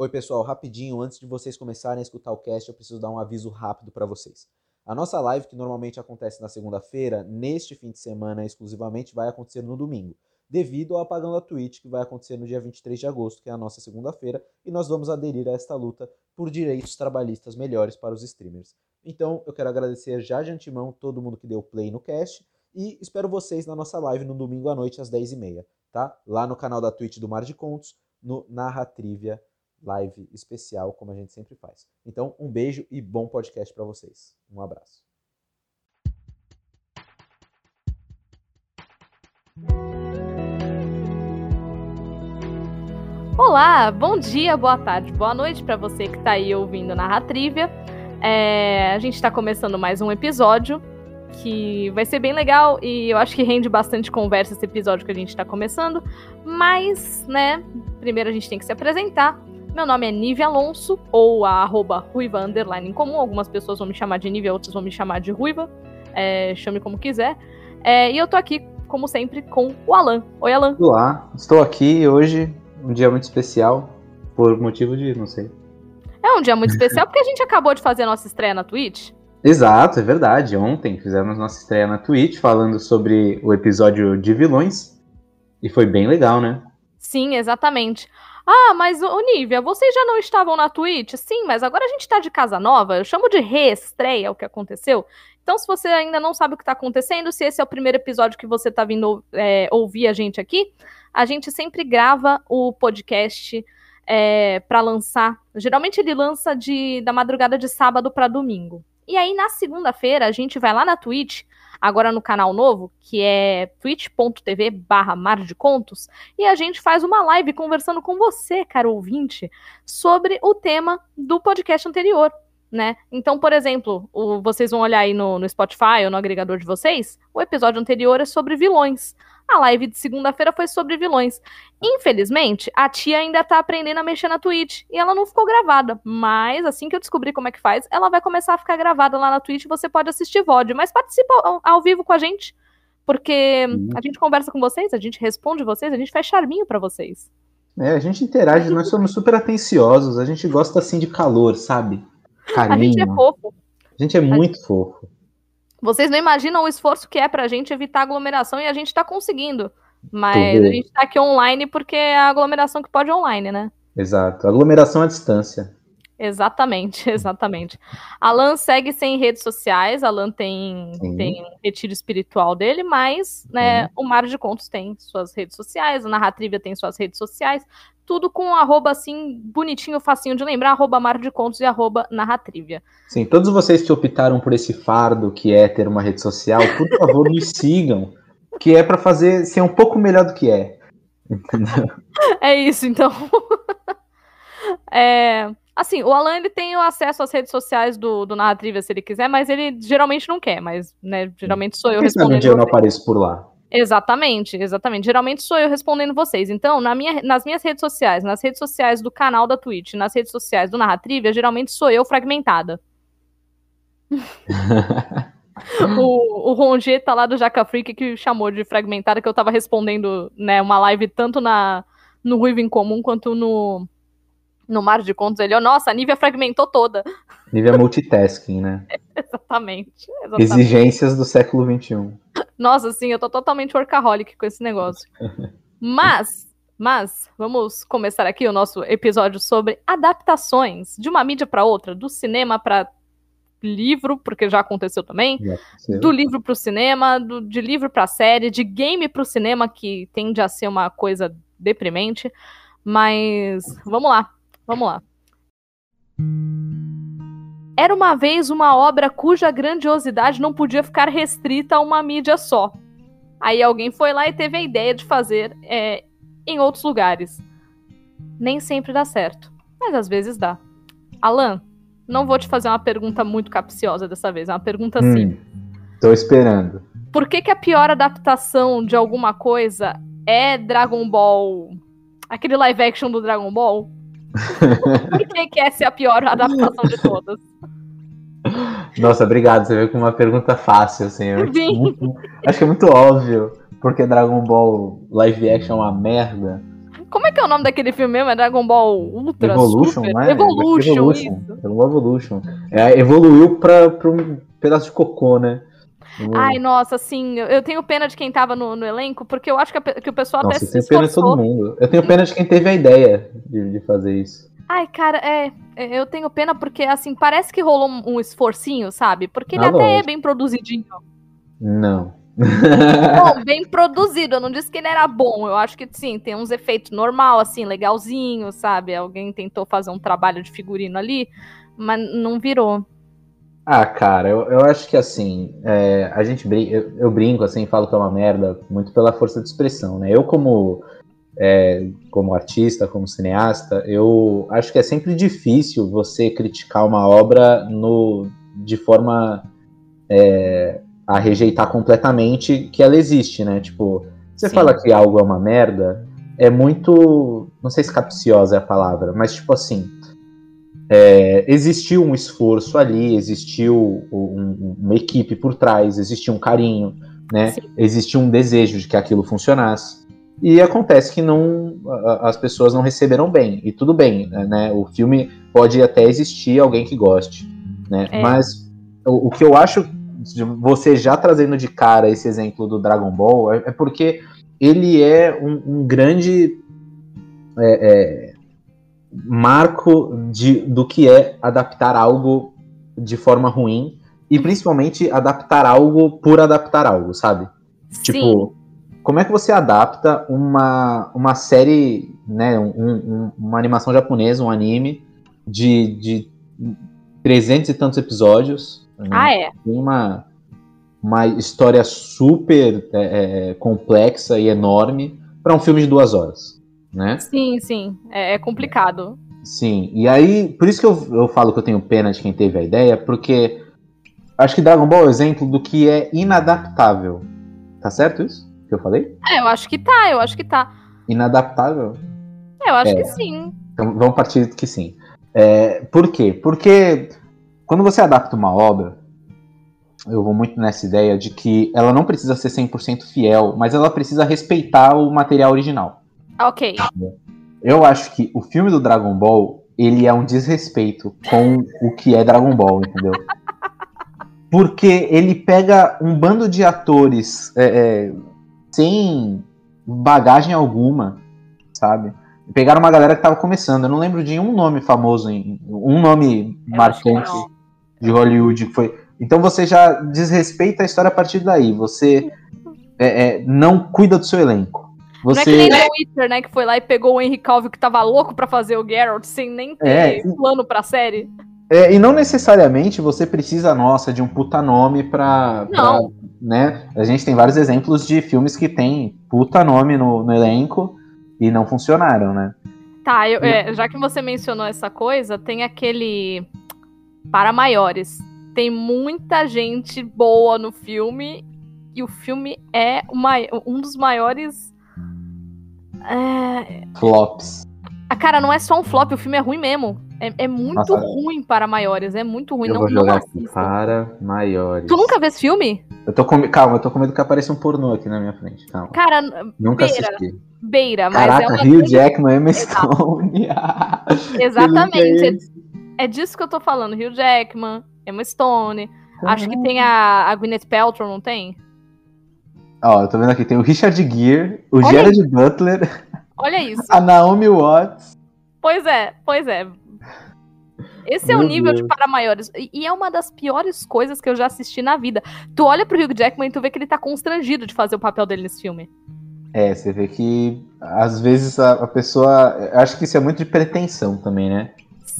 Oi, pessoal, rapidinho, antes de vocês começarem a escutar o cast, eu preciso dar um aviso rápido para vocês. A nossa live, que normalmente acontece na segunda-feira, neste fim de semana exclusivamente, vai acontecer no domingo, devido ao apagão da Twitch, que vai acontecer no dia 23 de agosto, que é a nossa segunda-feira, e nós vamos aderir a esta luta por direitos trabalhistas melhores para os streamers. Então, eu quero agradecer já de antemão todo mundo que deu play no cast e espero vocês na nossa live no domingo à noite às 10h30, tá? Lá no canal da Twitch do Mar de Contos, no Narratrivia live especial, como a gente sempre faz. Então, um beijo e bom podcast para vocês. Um abraço. Olá, bom dia, boa tarde, boa noite para você que está aí ouvindo Narratrivia. É, a gente está começando mais um episódio que vai ser bem legal e eu acho que rende bastante conversa esse episódio que a gente está começando. Mas, né, primeiro a gente tem que se apresentar. Meu nome é Nive Alonso, ou a arroba Ruiva Underline em comum. Algumas pessoas vão me chamar de Nive, outras vão me chamar de Ruiva. É, chame como quiser. É, e eu tô aqui, como sempre, com o Alan. Oi, Alan. Olá, estou aqui hoje, um dia muito especial, por motivo de, não sei. É um dia muito especial porque a gente acabou de fazer a nossa estreia na Twitch. Exato, é verdade. Ontem fizemos nossa estreia na Twitch falando sobre o episódio de vilões. E foi bem legal, né? Sim, exatamente. Ah, mas, Nívia, vocês já não estavam na Twitch? Sim, mas agora a gente tá de casa nova. Eu chamo de reestreia o que aconteceu. Então, se você ainda não sabe o que tá acontecendo, se esse é o primeiro episódio que você tá vindo é, ouvir a gente aqui, a gente sempre grava o podcast é, para lançar. Geralmente ele lança de, da madrugada de sábado para domingo. E aí, na segunda-feira, a gente vai lá na Twitch agora no canal novo, que é twitch.tv barra Mar de Contos, e a gente faz uma live conversando com você, caro ouvinte, sobre o tema do podcast anterior. Né? Então, por exemplo, o, vocês vão olhar aí no, no Spotify ou no agregador de vocês, o episódio anterior é sobre vilões. A live de segunda-feira foi sobre vilões. Infelizmente, a tia ainda tá aprendendo a mexer na Twitch e ela não ficou gravada. Mas assim que eu descobrir como é que faz, ela vai começar a ficar gravada lá na Twitch e você pode assistir VOD. Mas participa ao, ao vivo com a gente, porque uhum. a gente conversa com vocês, a gente responde vocês, a gente faz charminho para vocês. É, a gente interage, nós somos super atenciosos, a gente gosta assim de calor, sabe? Carinho. A gente é fofo. A gente é muito gente... fofo. Vocês não imaginam o esforço que é pra gente evitar aglomeração e a gente tá conseguindo. Mas a gente tá aqui online porque é a aglomeração que pode online, né? Exato. Aglomeração à distância. Exatamente, exatamente. Alan segue sem redes sociais, Alan tem, tem um retiro espiritual dele, mas né, o Mar de Contos tem suas redes sociais, a Narratrivia tem suas redes sociais, tudo com um arroba assim, bonitinho, facinho de lembrar, arroba Mar de Contos e arroba Narratrivia. Sim, todos vocês que optaram por esse fardo que é ter uma rede social, por favor, me sigam, que é para fazer ser um pouco melhor do que é. Entendeu? É isso, então. é, assim, o Alan ele tem o acesso às redes sociais do, do Narratrivia se ele quiser, mas ele geralmente não quer, mas né, geralmente sou eu respondendo. Um dia eu não apareço por lá. Exatamente, exatamente. Geralmente sou eu respondendo vocês. Então, na minha, nas minhas redes sociais, nas redes sociais do canal da Twitch, nas redes sociais do Narratrivia, geralmente sou eu fragmentada. o, o Rongier tá lá do Jaca Freak que chamou de fragmentada, que eu tava respondendo, né, uma live tanto na, no Ruivo em Comum quanto no, no Mar de Contos. Ele, oh, nossa, a Nívia fragmentou toda. Nívia multitasking, né? exatamente, exatamente. Exigências do século XXI. Nossa, sim, eu tô totalmente workaholic com esse negócio. Mas, mas, vamos começar aqui o nosso episódio sobre adaptações de uma mídia para outra, do cinema para livro, porque já aconteceu também, do livro para o cinema, do, de livro para série, de game para o cinema, que tende a ser uma coisa deprimente. Mas vamos lá, vamos lá. Era uma vez uma obra cuja grandiosidade não podia ficar restrita a uma mídia só. Aí alguém foi lá e teve a ideia de fazer é, em outros lugares. Nem sempre dá certo, mas às vezes dá. Alan, não vou te fazer uma pergunta muito capciosa dessa vez, é uma pergunta hum, simples. Tô esperando. Por que, que a pior adaptação de alguma coisa é Dragon Ball? Aquele live action do Dragon Ball? Por que, que essa é a pior adaptação de todas? Nossa, obrigado. Você veio com uma pergunta fácil, assim. É muito, acho que é muito óbvio. Porque Dragon Ball live action é uma merda. Como é que é o nome daquele filme mesmo? É Dragon Ball Ultra? Evolution, Super? não é? Evolution, Evolution. Ball Evolution. É, evoluiu pra, pra um pedaço de cocô, né? Ai, nossa, assim, eu- tenho pena de quem tava no, no elenco, porque eu acho que, a que o pessoal Nossa, até eu se tenho pena de todo mundo. Eu tenho pena de quem teve a ideia de, de fazer isso. Ai, cara, é, é, eu tenho pena porque, assim, parece que rolou um, um esforcinho, sabe? Porque ele Ah, até é bem produzidinho. Não. Bom, bem produzido, eu não disse que ele era bom, eu acho que, sim, tem uns efeitos normal, assim, legalzinho, sabe? Alguém tentou fazer um trabalho de figurino ali, mas não virou. Ah, cara, eu, eu acho que assim, é, a gente brin eu, eu brinco assim, falo que é uma merda, muito pela força de expressão, né? Eu como é, como artista, como cineasta, eu acho que é sempre difícil você criticar uma obra no, de forma é, a rejeitar completamente que ela existe, né? Tipo, você Sim. fala que algo é uma merda, é muito, não sei se capciosa é a palavra, mas tipo assim, é, existiu um esforço ali, existiu um- uma equipe por trás, existiu um carinho, né? Sim. Existiu um desejo de que aquilo funcionasse. E acontece que não, as pessoas não receberam bem. E tudo bem, né? O filme pode até existir alguém que goste, né? É. Mas o, o que eu acho, de você já trazendo de cara esse exemplo do Dragon Ball, é, é porque ele é um, um grande é, é, marco de, do que é adaptar algo de forma ruim e principalmente adaptar algo por adaptar algo, sabe? Sim, Tipo, como é que você adapta uma, uma série, né, um- um- uma animação japonesa, um anime de, de 300 e tantos episódios, né? ah, é. tem uma, uma história super é, é, complexa e enorme para um filme de duas horas, né? Sim, sim, é, é complicado. Sim, e aí, por isso que eu, eu falo que eu tenho pena de quem teve a ideia, porque acho que Dragon Ball é o exemplo do que é inadaptável. Tá certo isso que eu falei? É, eu acho que tá, eu acho que tá. Inadaptável? É, eu acho É. que sim. Então vamos partir que sim. É, por quê? Porque quando você adapta uma obra, eu vou muito nessa ideia de que ela não precisa ser 100% fiel, mas ela precisa respeitar o material original. Ok. Eu acho que o filme do Dragon Ball, ele é um desrespeito com o que é Dragon Ball, entendeu? Porque ele pega um bando de atores é, é, sem bagagem alguma, sabe? Pegaram uma galera que tava começando. Eu não lembro de um nome famoso, um nome Eu marcante de Hollywood que foi. Então você já desrespeita a história a partir daí. Você é, é, não cuida do seu elenco. Não é Você que nem The Witcher, né, que foi lá e pegou o Henry Cavill que tava louco pra fazer o Geralt sem nem ter É. plano pra série. É, e não necessariamente você precisa, nossa, de um puta nome pra. pra- Não. né? A gente tem vários exemplos de filmes que tem puta nome no, no elenco e não funcionaram, né? Tá, eu- é, já que você mencionou essa coisa, tem aquele para maiores. Tem muita gente boa no filme e o filme é o mai- um dos maiores. É... Flops. A cara, não é só um flop, o filme é ruim mesmo. É, é muito Nossa. ruim para maiores, é muito ruim. eu não, vou não jogar aqui assista. para maiores. Tu nunca vê esse filme? Eu tô com... Calma, eu tô com medo que apareça um pornô aqui na minha frente. Calma. Cara, Nunca beira, assisti. beira, mas é Caraca, uma Rio grande- Jackman, Emma. Stone. Exatamente. Que link é É, é disso que eu tô falando. Hugh Jackman, Emma Stone. Acho que tem a, a Gwyneth Paltrow, não tem? Ó, eu tô vendo aqui, tem o Richard Gere, o Olha Gerard Butler, Olha isso. a Naomi Watts. Pois é, pois é. Esse é o Meu nível de Deus. para maiores. E, é uma das piores coisas que eu já assisti na vida. Tu olha pro Hugh Jackman e tu vê que ele tá constrangido de fazer o papel dele nesse filme. É, você vê que às vezes a, a pessoa. Acho que isso é muito de pretensão também, né?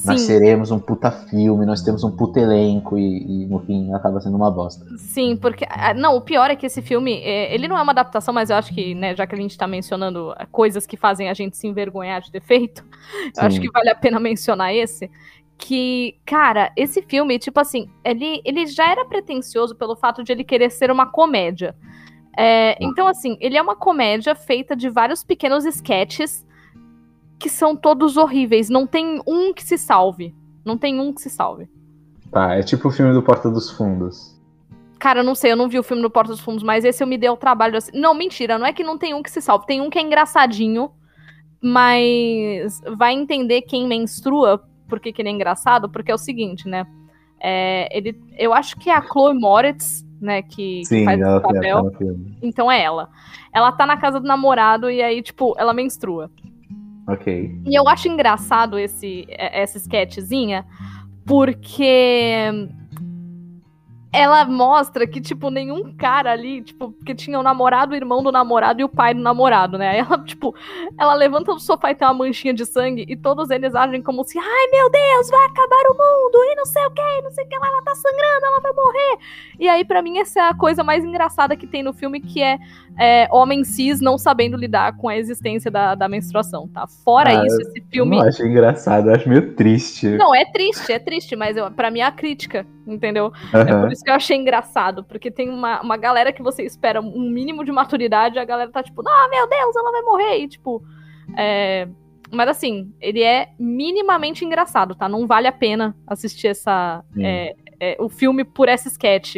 Nós Sim, seremos um puta filme, nós temos um puta elenco e, e, no fim acaba sendo uma bosta. sim, porque. ah, Não, o pior é que esse filme, é, ele não é uma adaptação, mas eu acho que, né, já que a gente tá mencionando ah, coisas que fazem a gente se envergonhar de ter feito, eu acho Sim. que vale a pena mencionar esse. Que, cara, esse filme, tipo assim, ele, ele já era pretencioso pelo fato de ele querer ser uma comédia. É, então, assim, ele é uma comédia feita de vários pequenos sketches que são todos horríveis. Não tem um que se salve. Não tem um que se salve. Tá, é tipo o filme do Porta dos Fundos. Cara, eu não sei, eu não vi o filme do Porta dos Fundos, mas esse eu me dei o trabalho assim. Não, mentira, não é que não tem um que se salve. Tem um que é engraçadinho. mas vai entender quem menstrua, porque que ele é engraçado, porque é o seguinte, né? É, ele, eu acho que é a Chloe Moritz, né, que, Sim, que faz ela papel. tá no filme. Então é ela. Ela tá na casa do namorado e aí, tipo, ela menstrua. Ok. E eu acho engraçado esse, é, essa sketchzinha, porque ela mostra que, tipo, nenhum cara ali, tipo, porque tinha o namorado, o irmão do namorado e o pai do namorado, né? Aí ela, tipo, ela levanta do sofá e tem uma manchinha de sangue e todos eles agem como se, ai meu Deus, vai acabar o mundo e não sei o que, não sei o que, ela tá sangrando, ela vai morrer. E aí, pra mim, essa é a coisa mais engraçada que tem no filme, que é, é homem cis não sabendo lidar com a existência da, da menstruação, tá? Fora Ah, isso, esse Eu filme. não acho engraçado, eu acho meio triste. Não, é triste, é triste, mas eu, pra mim é a crítica, entendeu? É Aham. por isso que eu achei engraçado, porque tem uma, uma galera que você espera um mínimo de maturidade, e a galera tá tipo, ah, meu Deus, ela vai morrer, e tipo. é, Mas assim, ele é minimamente engraçado, tá? Não vale a pena assistir essa. É, é, o filme por essa sketch.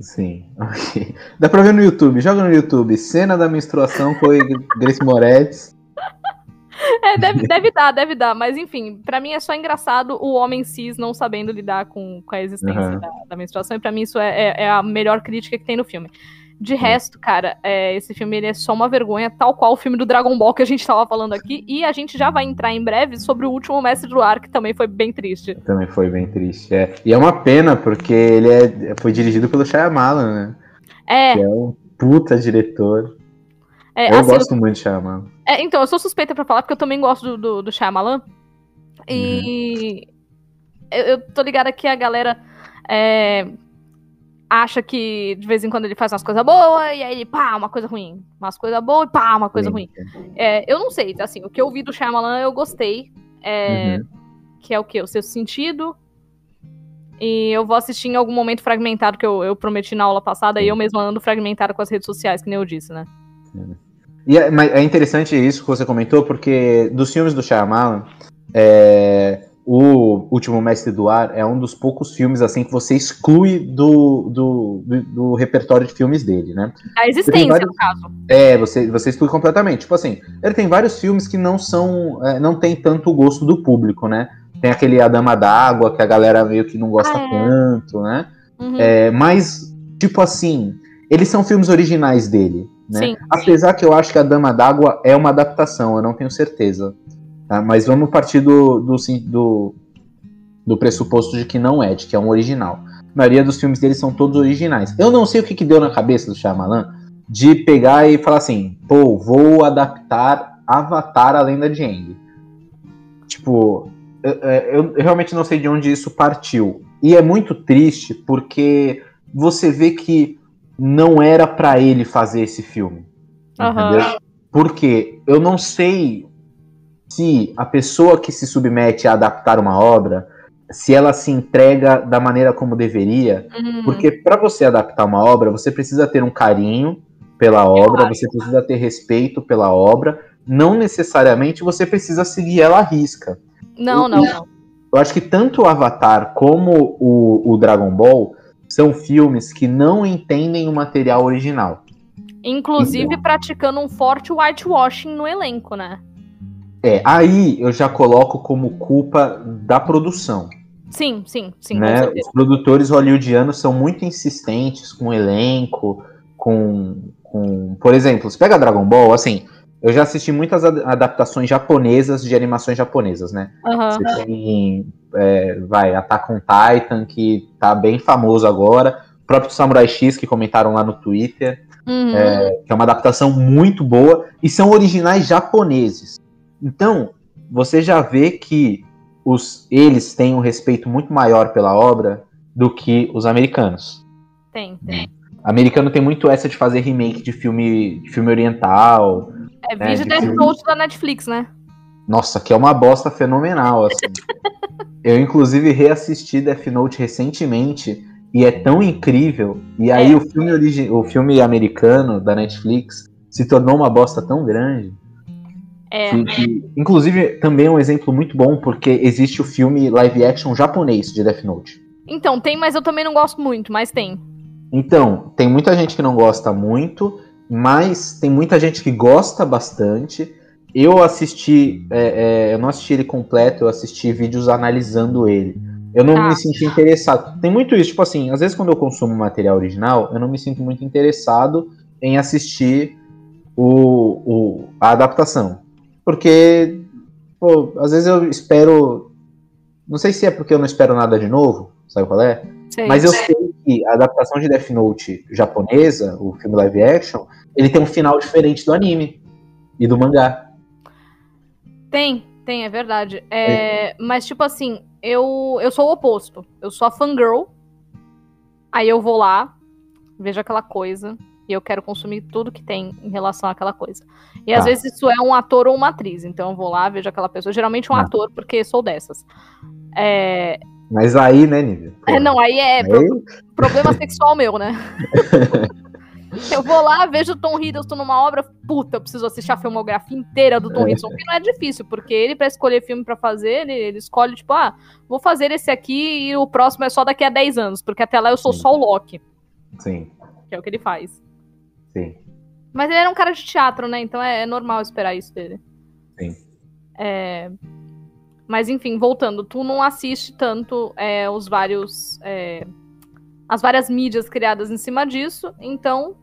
Sim, ok. Dá pra ver no YouTube, joga no YouTube, cena da menstruação com Grace Moretz. É, deve, deve dar, deve dar, mas enfim, pra mim é só engraçado o homem cis não sabendo lidar com, com a existência Aham. da, da menstruação, e pra mim isso é, é- é a melhor crítica que tem no filme. De resto, cara, é, esse filme ele é só uma vergonha, tal qual o filme do Dragon Ball que a gente tava falando aqui, e a gente já vai entrar em breve sobre o último Mestre do Ar, que também foi bem triste. Também foi bem triste. É. E é uma pena, porque ele é, foi dirigido pelo Shyamalan, né? É, Que é um puta diretor. É eu assim, gosto muito de Shyamalan. É, então, eu sou suspeita pra falar, porque eu também gosto do, do, do Shyamalan. E eu, eu tô ligada que a galera é, acha que de vez em quando ele faz umas coisas boas, e aí ele, pá, uma coisa ruim. Umas coisas boas e pá, uma coisa Sim. ruim. É, eu não sei, assim, o que eu vi do Shyamalan eu gostei. É, Uhum. Que é o quê? O seu sentido. E eu vou assistir em algum momento fragmentado, que eu, eu prometi na aula passada, e eu mesma ando fragmentada com as redes sociais, que nem eu disse, né? E é, mas é interessante isso que você comentou, porque dos filmes do Shyamalan, é, o Último Mestre do Ar é um dos poucos filmes assim que você exclui do, do, do, do repertório de filmes dele, né? A existência, vários- no caso. É, você, você exclui completamente. Tipo assim, ele tem vários filmes que não são. é, não tem tanto o gosto do público, né? Tem aquele A Dama d'Água, que a galera meio que não gosta Ah, é. tanto, né? Uhum. É, mas, tipo assim, eles são filmes originais dele, né? Sim, Apesar que eu acho que A Dama d'Água é uma adaptação, eu não tenho certeza. tá? Mas vamos partir do, do, do, do pressuposto de que não é, de que é um original. A maioria dos filmes dele são todos originais. Eu não sei o que, que deu na cabeça do Shyamalan de pegar e falar assim, pô, vou adaptar Avatar a Lenda de Aang. Tipo, eu, eu- eu realmente não sei de onde isso partiu. E é muito triste porque você vê que não era pra ele fazer esse filme. Entendeu? Porque eu não sei se a pessoa que se submete a adaptar uma obra, se ela se entrega da maneira como deveria, Uhum. porque para você adaptar uma obra, você precisa ter um carinho pela obra, você precisa ter respeito pela obra, não necessariamente você precisa seguir ela à risca. Não, não, não. Eu acho que tanto o Avatar como o, o Dragon Ball são filmes que não entendem o material original. Inclusive Então. praticando um forte whitewashing no elenco, né? É, aí eu já coloco como culpa da produção. Sim, sim, sim, né? Os produtores hollywoodianos são muito insistentes com o elenco, com, com. Por exemplo, você pega Dragon Ball, assim, eu já assisti muitas ad- adaptações japonesas de animações japonesas, né? Aham. Você tem, é, vai, Attack on Titan, que tá bem famoso agora. O próprio Samurai X, que comentaram lá no Twitter, Uhum. que é uma adaptação muito boa, e são originais japoneses. Então, você já vê que os, eles têm um respeito muito maior pela obra do que os americanos. Tem, tem. Americano tem muito essa de fazer remake de filme, de filme oriental. É É, vídeo de Death. Note da Netflix, né? Nossa, que é uma bosta fenomenal, assim. Eu, inclusive, reassisti Death Note recentemente e é tão incrível. E aí É. o, filme origi- o filme americano da Netflix se tornou uma bosta tão grande. É. que- que- inclusive, também é um exemplo muito bom, porque existe o filme live action japonês de Death Note. Então, tem, mas eu também não gosto muito, mas tem. Então, tem muita gente que não gosta muito, mas tem muita gente que gosta bastante. eu assisti, é, é, eu não assisti ele completo, eu assisti vídeos analisando ele. Eu não Tá. me senti interessado. Tem muito isso, tipo assim, às vezes quando eu consumo material original, eu não me sinto muito interessado em assistir o, o- a adaptação. Porque, pô, às vezes eu espero. Não sei se é porque eu não espero nada de novo, sabe qual é? Sei. Mas eu sei que a adaptação de Death Note japonesa, o filme live action, ele tem um final diferente do anime e do mangá. Tem, tem, é verdade. É, Mas, tipo assim, eu, eu sou o oposto. Eu sou a fangirl. Aí eu vou lá, vejo aquela coisa. E eu quero consumir tudo que tem em relação àquela coisa. E às Tá. vezes isso é um ator ou uma atriz. Então eu vou lá, vejo aquela pessoa. Geralmente um Tá. ator, porque sou dessas. É, Mas aí, né, Nívia? É, não, aí é pro- aí- problema sexual meu, né? Eu vou lá, vejo o Tom Hiddleston numa obra, puta, eu preciso assistir a filmografia inteira do Tom É. Hiddleston, que não é difícil, porque ele, pra escolher filme pra fazer, ele, ele escolhe, tipo, ah, vou fazer esse aqui e o próximo é só daqui a 10 anos, porque até lá eu sou Sim. só o Loki, Sim, que é o que ele faz. sim. Mas ele era um cara de teatro, né? Então é, é normal esperar isso dele. Sim. É, Mas enfim, voltando, tu não assiste tanto é, os vários. é, As várias mídias criadas em cima disso, então.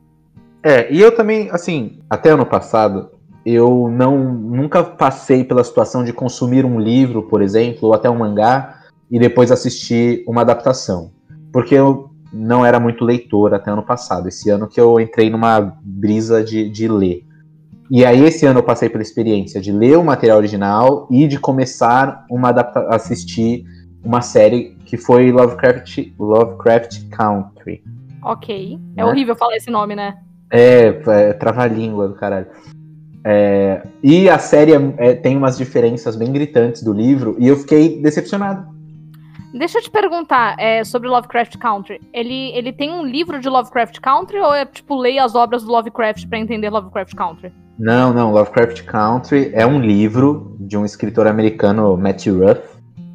É, e eu também, assim, até ano passado, eu não nunca passei pela situação de consumir um livro, por exemplo, ou até um mangá, e depois assistir uma adaptação. Porque eu não era muito leitor até ano passado. Esse ano que eu entrei numa brisa de, de ler. E aí, esse ano eu passei pela experiência de ler o material original e de começar uma adapta assistir uma série que foi Lovecraft, Lovecraft Country. Ok. É Né? horrível falar esse nome, né? É, é trava-língua do caralho. É, e a série é- é- tem umas diferenças bem gritantes do livro e eu fiquei decepcionado. Deixa eu te perguntar é, sobre Lovecraft Country. Ele, ele tem um livro de Lovecraft Country ou é tipo leia as obras do Lovecraft pra entender Lovecraft Country? Não, não, Lovecraft Country é um livro de um escritor americano, Matthew Ruff.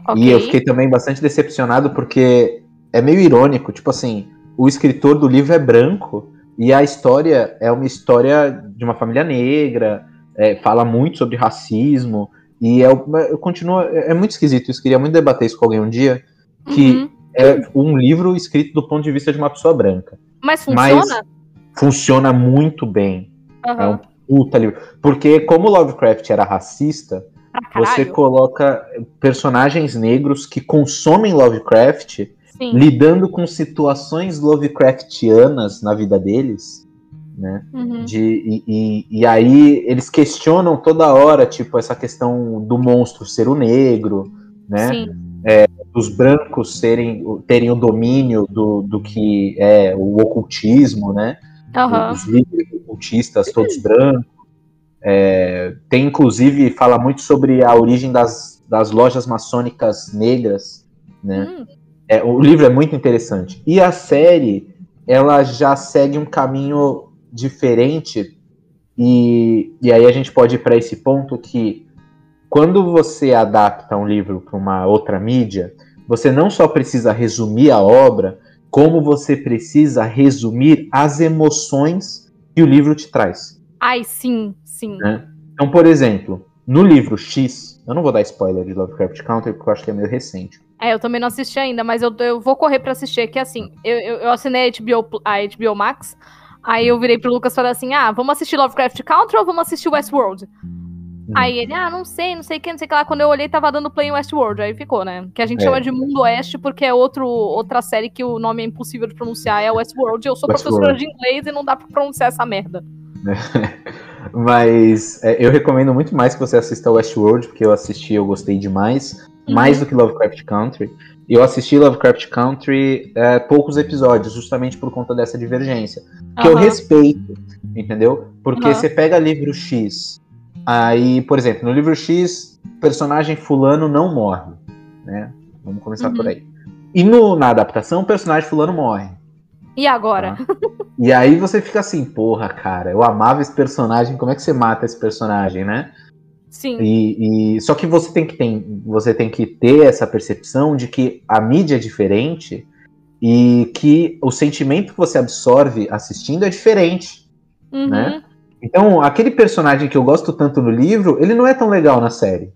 Ok. E eu fiquei também bastante decepcionado porque é meio irônico, tipo assim, o escritor do livro é branco e a história é uma história de uma família negra, é, fala muito sobre racismo e é, eu continuo, é é muito esquisito isso, queria muito debater isso com alguém um dia, que Uhum. é um livro escrito do ponto de vista de uma pessoa branca. Mas Mas funciona? funciona muito bem, Aham. é um puta livro, porque como Lovecraft era racista, Pra você coloca personagens negros que consomem Lovecraft Sim. lidando com situações Lovecraftianas na vida deles, né? Uhum. De, e, e, e aí eles questionam toda hora, tipo, essa questão do monstro ser o negro, né? Sim. Dos brancos serem, terem o domínio do, do que é o ocultismo, né? Aham. Os líderes ocultistas, todos brancos. É, tem, inclusive, fala muito sobre a origem das, das lojas maçônicas negras, né? Hum, É, o livro é muito interessante. E a série, ela já segue um caminho diferente. E, e aí a gente pode ir para esse ponto que quando você adapta um livro para uma outra mídia, você não só precisa resumir a obra, como você precisa resumir as emoções que o livro te traz. Ai, sim, sim. É. Então, por exemplo, no livro X, eu não vou dar spoiler de Lovecraft Country porque eu acho que é meio recente. É, eu também não assisti ainda, mas eu, eu vou correr pra assistir. Que assim, eu, eu, eu assinei a HBO, a HBO Max, aí eu virei pro Lucas e falei assim: ah, vamos assistir Lovecraft Country ou vamos assistir Westworld? Aí ele, ah, não sei, não sei o que, não sei o que lá. Quando eu olhei, tava dando play em Westworld. Aí ficou, né? Que a gente É. chama de Mundo Oeste porque é outro, outra série que o nome é impossível de pronunciar, é Westworld. Eu sou Westworld. professora de inglês e não dá pra pronunciar essa merda. Mas é, eu recomendo muito mais que você assista Westworld, porque eu assisti eu gostei demais. Uhum. Mais do que Lovecraft Country. E eu assisti Lovecraft Country é, poucos episódios, justamente por conta dessa divergência. Que eu Aham. respeito, entendeu? Porque Aham. você pega livro X, aí, por exemplo, no livro X, personagem fulano não morre, né? Vamos começar Uhum. por aí. E no, na adaptação, o personagem fulano morre. E agora? Tá? E aí você fica assim, porra, cara, eu amava esse personagem, como é que você mata esse personagem, né? Sim. E, e- só que você tem que ter, você tem que ter essa percepção de que a mídia é diferente e que o sentimento que você absorve assistindo é diferente. Uhum. né? Então, aquele personagem que eu gosto tanto no livro, ele não é tão legal na série.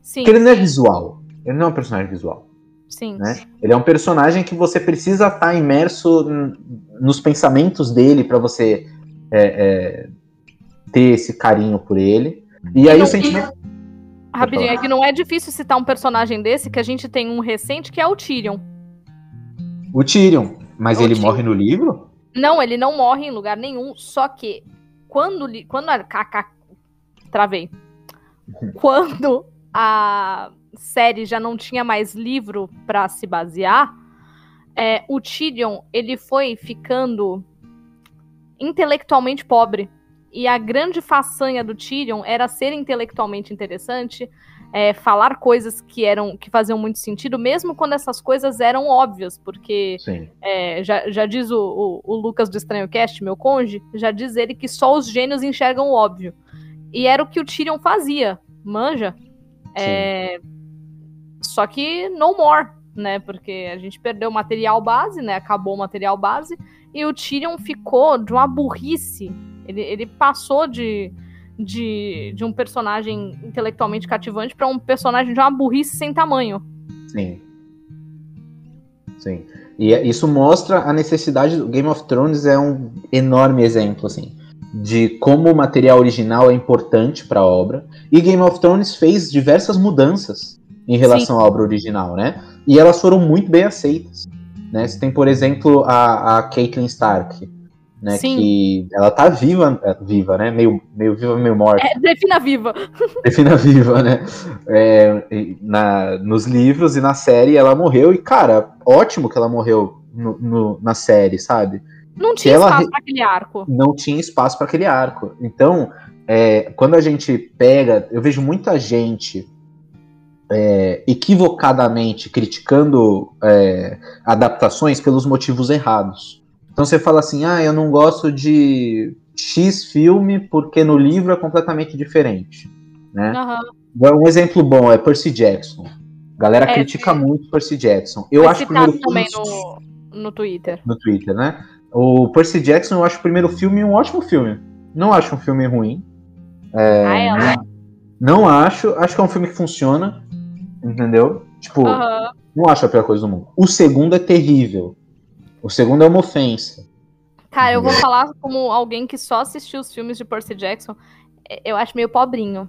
Sim. Porque ele não é visual. Ele não é um personagem visual. Sim. Né? Ele é um personagem que você precisa estar imerso nos pensamentos dele para você é, é, ter esse carinho por ele. E aí não, o sentimento. Rapidinho, é que não é difícil citar um personagem desse, que a gente tem um recente que é o Tyrion. O Tyrion. Mas O ele Tyrion. morre no livro? Não, ele não morre em lugar nenhum, só que quando quando a Kaká travei. Quando a série já não tinha mais livro pra se basear, é, o Tyrion, ele foi ficando intelectualmente pobre. E a grande façanha do Tyrion era ser intelectualmente interessante, é, falar coisas que eram que faziam muito sentido, mesmo quando essas coisas eram óbvias, porque é, já, já diz o, o- o Lucas do Estranho Cast, meu conge, já diz ele que só os gênios enxergam o óbvio. E era o que o Tyrion fazia, manja. É, só que no more, né? Porque a gente perdeu o material base, né? Acabou o material base. E o Tyrion ficou de uma burrice. Ele, ele passou de, de, de um personagem intelectualmente cativante para um personagem de uma burrice sem tamanho. Sim. Sim. E é- isso mostra a necessidade. do Game of Thrones é um enorme exemplo, assim, de como o material original é importante para a obra. E Game of Thrones fez diversas mudanças em relação à obra original, né? E elas foram muito bem aceitas. Né? Você tem, por exemplo, a, a Caitlyn Stark, né? Sim. Que ela tá viva, é, viva, né? Meio, meio viva, meio morta. É, defina viva. Defina viva, né? É, na, nos livros e na série ela morreu, e cara, ótimo que ela morreu no- no- na série, sabe? Não tinha espaço para aquele arco. Não tinha espaço para aquele arco. Então, é, quando a gente pega, eu vejo muita gente é, equivocadamente criticando é, adaptações pelos motivos errados. Então você fala assim, ah, eu não gosto de X filme porque no livro é completamente diferente, né? Aham. Um exemplo bom é Percy Jackson. A galera É, critica muito Percy Jackson. Eu Foi acho o citado primeiro também filme no, no Twitter. no Twitter, né? O Percy Jackson eu acho o primeiro filme um ótimo filme. Não acho um filme ruim. É, Ah, ela? Não acho. Acho que é um filme que funciona. Entendeu? Tipo, Aham. não acho a pior coisa do mundo. O segundo é terrível. O segundo é uma ofensa. Cara, eu vou falar como alguém que só assistiu os filmes de Percy Jackson. é, Eu acho meio pobrinho.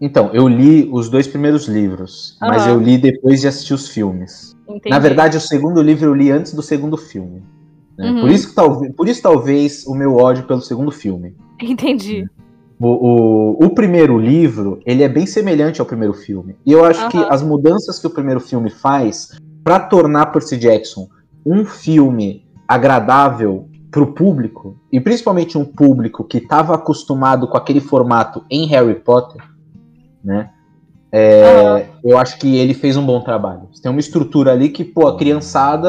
Então, eu li os dois primeiros livros, mas Aham. eu li depois de assistir os filmes. Entendi. Na verdade, o segundo livro eu li antes do segundo filme. né? Uhum. Por, isso que, talvez, por isso, talvez, o meu ódio pelo segundo filme. Entendi. O, o, o primeiro livro, ele é bem semelhante ao primeiro filme. E eu acho que Aham. as mudanças que o primeiro filme faz para tornar Percy Jackson um filme agradável pro público, e principalmente um público que estava acostumado com aquele formato em Harry Potter, né? É, Eu acho que ele fez um bom trabalho. Tem uma estrutura ali que, pô, a criançada,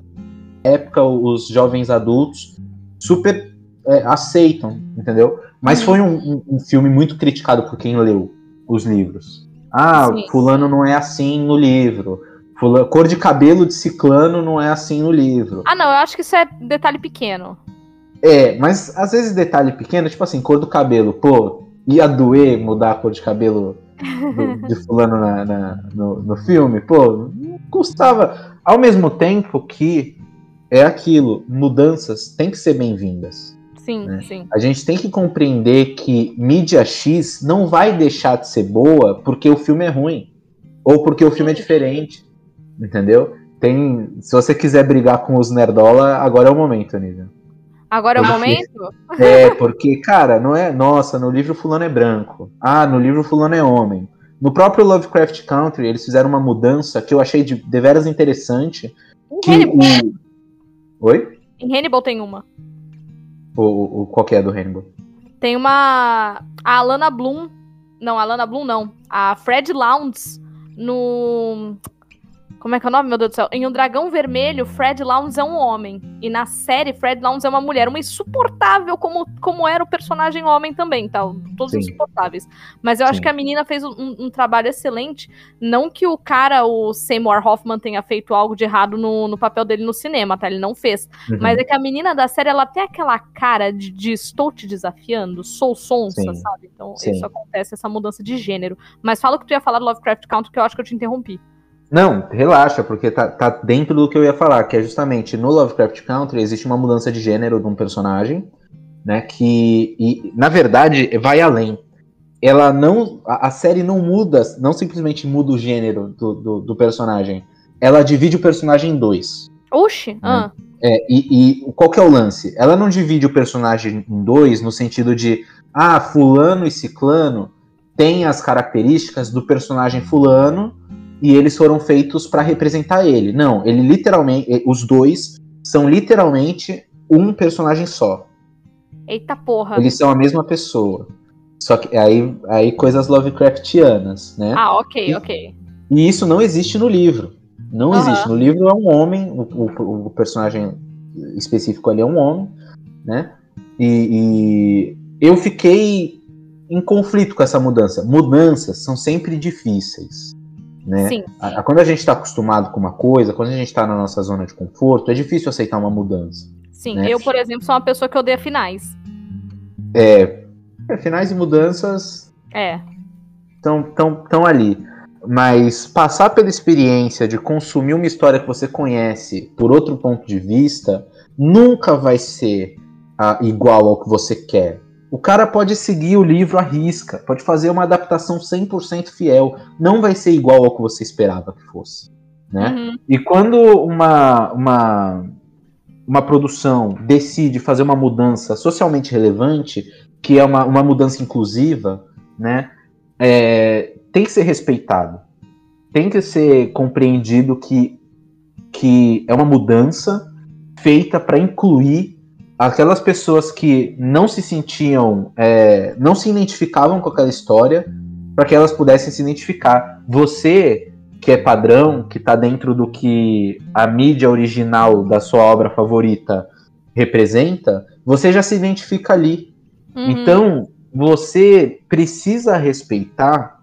época, os jovens adultos, super é, aceitam, entendeu? Mas Uhum. foi um, um- um filme muito criticado por quem leu os livros. Ah, Sim. fulano não é assim no livro. Fula- cor de cabelo de ciclano não é assim no livro. Ah, não, eu acho que isso é detalhe pequeno. É, mas às vezes detalhe pequeno, tipo assim, cor do cabelo, pô, ia doer mudar a cor de cabelo do- de fulano na- na- no, no filme, pô, custava. Ao mesmo tempo que é aquilo, mudanças têm que ser bem-vindas. Sim, né? sim. A gente tem que compreender que mídia X não vai deixar de ser boa porque o filme é ruim. Ou porque o filme é diferente. Entendeu? Tem. Se você quiser brigar com os Nerdola, agora é o momento, Anísio. Agora é o Porque- momento? É, porque, cara, não é. Nossa, no livro fulano é branco. Ah, no livro fulano é homem. No próprio Lovecraft Country, eles fizeram uma mudança que eu achei de deveras interessante. Em Que Hannibal, o... Oi? em Hannibal tem uma. O, o, qual que é do Hannibal? Tem uma. A Alana Bloom. Não, a Alana Bloom não. A Fred Lounds no. Como é que é o nome, meu Deus do céu? Em Um Dragão Vermelho, Fred Lounds é um homem. E na série, Fred Lounds é uma mulher. Uma insuportável, como, como era o personagem homem também, tá? Todos Sim. insuportáveis. Mas eu acho Sim. que a menina fez um, um trabalho excelente. Não que o cara, o Seymour Hoffman, tenha feito algo de errado no, no papel dele no cinema, tá? Ele não fez. Uhum. Mas é que a menina da série, ela tem aquela cara de, de estou te desafiando, sou sonsa, Sim. sabe? Então isso acontece, essa mudança de gênero. Mas fala o que tu ia falar do Lovecraft Country, que eu acho que eu te interrompi. Não, relaxa, porque tá, tá dentro do que eu ia falar, que é justamente no Lovecraft Country existe uma mudança de gênero de um personagem, né? Que, e, na verdade, vai além. Ela não. A, a série não muda, não simplesmente muda o gênero do, do, do personagem. Ela divide o personagem em dois. Oxi! Ah, É, e, e qual que é o lance? Ela não divide o personagem em dois no sentido de, ah, fulano e ciclano têm as características do personagem fulano e eles foram feitos para representar ele. Não, ele literalmente, eh, os dois são literalmente um personagem só. eita porra. Eles são a mesma pessoa. Só que aí, aí coisas Lovecraftianas, né? Ah, ok, E- ok. E isso não existe no livro. Não Aham. existe. No livro é um homem, o, o- o personagem específico ali é um homem, né? E, e eu fiquei em conflito com essa mudança. Mudanças são sempre difíceis, né? Sim. A- a- Quando a gente está acostumado com uma coisa, quando a gente está na nossa zona de conforto, é difícil aceitar uma mudança. Sim, né? eu, por exemplo, sou uma pessoa que odeia finais. É, é, finais e mudanças É. estão tão, tão ali. Mas passar pela experiência de consumir uma história que você conhece por outro ponto de vista nunca vai ser ah, igual ao que você quer. O cara pode seguir o livro à risca, pode fazer uma adaptação 100% fiel, não vai ser igual ao que você esperava que fosse. Né? Uhum. E quando uma, uma, uma produção decide fazer uma mudança socialmente relevante, que é uma, uma mudança inclusiva, né, é, tem que ser respeitado. Tem que ser compreendido que, que é uma mudança feita para incluir aquelas pessoas que não se sentiam, é, não se identificavam com aquela história, para que elas pudessem se identificar. Você que é padrão, que está dentro do que a mídia original da sua obra favorita representa, você já se identifica ali. Uhum. Então, você precisa respeitar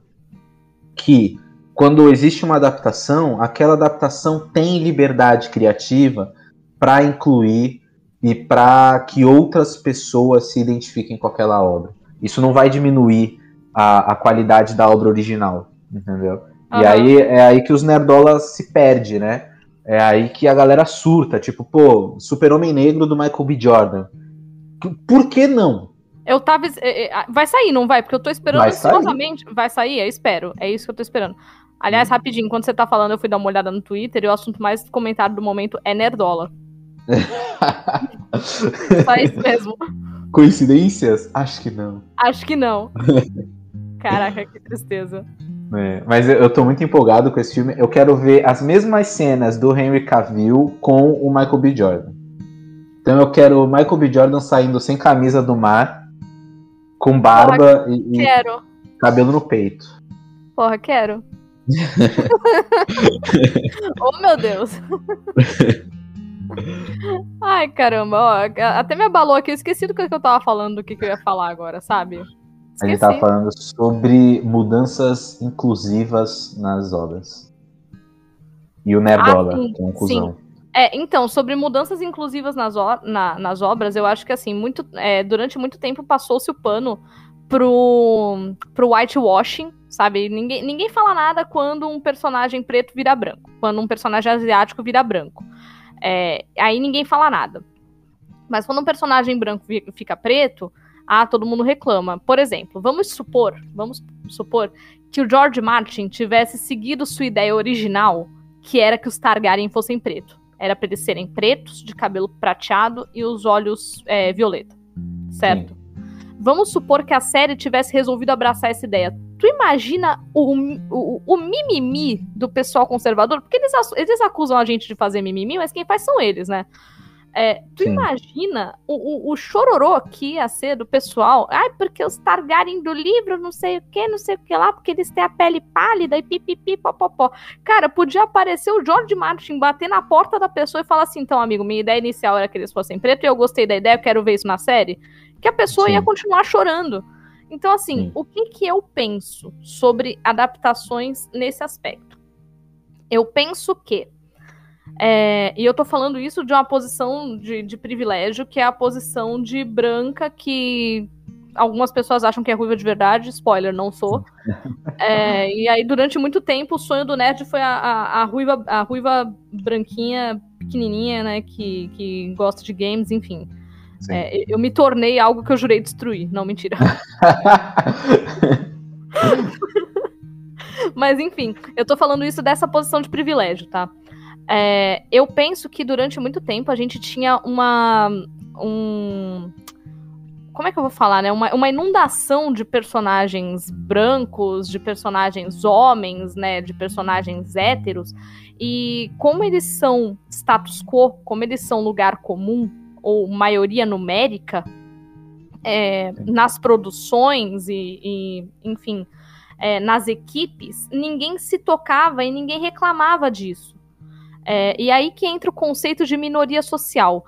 que quando existe uma adaptação, aquela adaptação tem liberdade criativa para incluir e para que outras pessoas se identifiquem com aquela obra. Isso não vai diminuir a, a qualidade da obra original, entendeu? E Aham. aí é aí que os nerdolas se perde, né? É aí que a galera surta, tipo, pô, Super-Homem Negro do Michael B. Jordan. Por que não? Eu tava. é, é, Vai sair, não vai? Porque eu tô esperando Vai sair. ansiosamente. Vai sair? Eu espero. É isso que eu tô esperando. Aliás, rapidinho, enquanto você tá falando, eu fui dar uma olhada no Twitter e o assunto mais comentado do momento é Nerdola. Só isso mesmo. Coincidências? Acho que não. Acho que não. Caraca, que tristeza. É, mas eu, tô muito empolgado com esse filme. Eu quero ver as mesmas cenas do Henry Cavill com o Michael B. Jordan. Então eu quero o Michael B. Jordan saindo sem camisa do mar, com barba e, e Quero. cabelo no peito. Porra, quero. oh, meu Deus. Ai, caramba, ó, até me abalou aqui, eu esqueci do que eu tava falando, do que, que eu ia falar agora, sabe? A gente tava falando sobre mudanças inclusivas nas obras. E o Nerdola, Ah, sim, que é um cuzão. É, então, sobre mudanças inclusivas nas, na- nas obras, eu acho que assim, muito, é, durante muito tempo passou-se o pano pro, pro whitewashing, sabe? Ninguém, ninguém fala nada quando um personagem preto vira branco, quando um personagem asiático vira branco. É, aí ninguém fala nada. Mas quando um personagem branco fica preto, ah, todo mundo reclama. Por exemplo, vamos supor, vamos supor que o George Martin tivesse seguido sua ideia original, que era que os Targaryen fossem pretos. Era pra eles serem pretos, de cabelo prateado e os olhos é, violeta. Certo? Vamos supor que a série tivesse resolvido abraçar essa ideia. Tu imagina o, o, o mimimi do pessoal conservador? Porque eles, eles acusam a gente de fazer mimimi, mas quem faz são eles, né? É, tu Sim. imagina o, o, o chororô que ia ser do pessoal? Ai, porque os Targaryen do livro, não sei o que, não sei o que lá, porque eles têm a pele pálida e pipipi, popopó. Cara, podia aparecer o George Martin bater na porta da pessoa e falar assim: então, amigo, minha ideia inicial era que eles fossem preto e eu gostei da ideia, eu quero ver isso na série. Que a pessoa Sim. ia continuar chorando. Então, assim, Sim. o que, que eu penso sobre adaptações nesse aspecto? Eu penso que. é, e eu tô falando isso de uma posição de, de privilégio, que é a posição de branca que algumas pessoas acham que é ruiva de verdade. Spoiler, não sou. É, e aí, durante muito tempo, o sonho do nerd foi a, a, a ruiva, a ruiva branquinha, pequenininha, né? Que, que gosta de games, enfim. É, eu me tornei algo que eu jurei destruir. Não, mentira. Mas enfim, eu tô falando isso dessa posição de privilégio, tá? É, eu penso que durante muito tempo a gente tinha uma. Um, como é que eu vou falar, né? Uma, uma inundação de personagens brancos, de personagens homens, né? De personagens héteros. E como eles são status quo, como eles são lugar comum, ou maioria numérica, é, nas produções e, e enfim, é, nas equipes, ninguém se tocava e ninguém reclamava disso. É, e aí que entra o conceito de minoria social.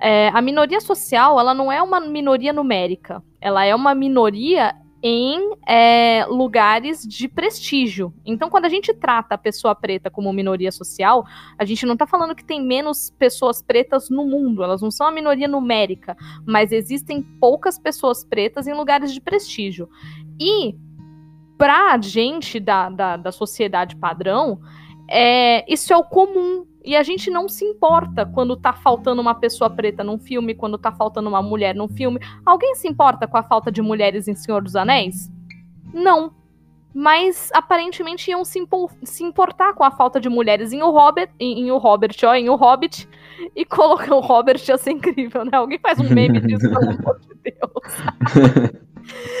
É, a minoria social, ela não é uma minoria numérica, ela é uma minoria em é, lugares de prestígio. Então, quando a gente trata a pessoa preta como minoria social, a gente não está falando que tem menos pessoas pretas no mundo, elas não são a minoria numérica, mas existem poucas pessoas pretas em lugares de prestígio. E pra gente da, da, da sociedade padrão, é, isso é o comum. E a gente não se importa quando tá faltando uma pessoa preta num filme, quando tá faltando uma mulher num filme. Alguém se importa com a falta de mulheres em Senhor dos Anéis? Não. Mas aparentemente iam se, impo- se importar com a falta de mulheres em O Hobbit, em, em O Robert, ó, em O Hobbit, e colocar o Robert ia ser incrível, né? Alguém faz um meme disso, pelo amor de Deus.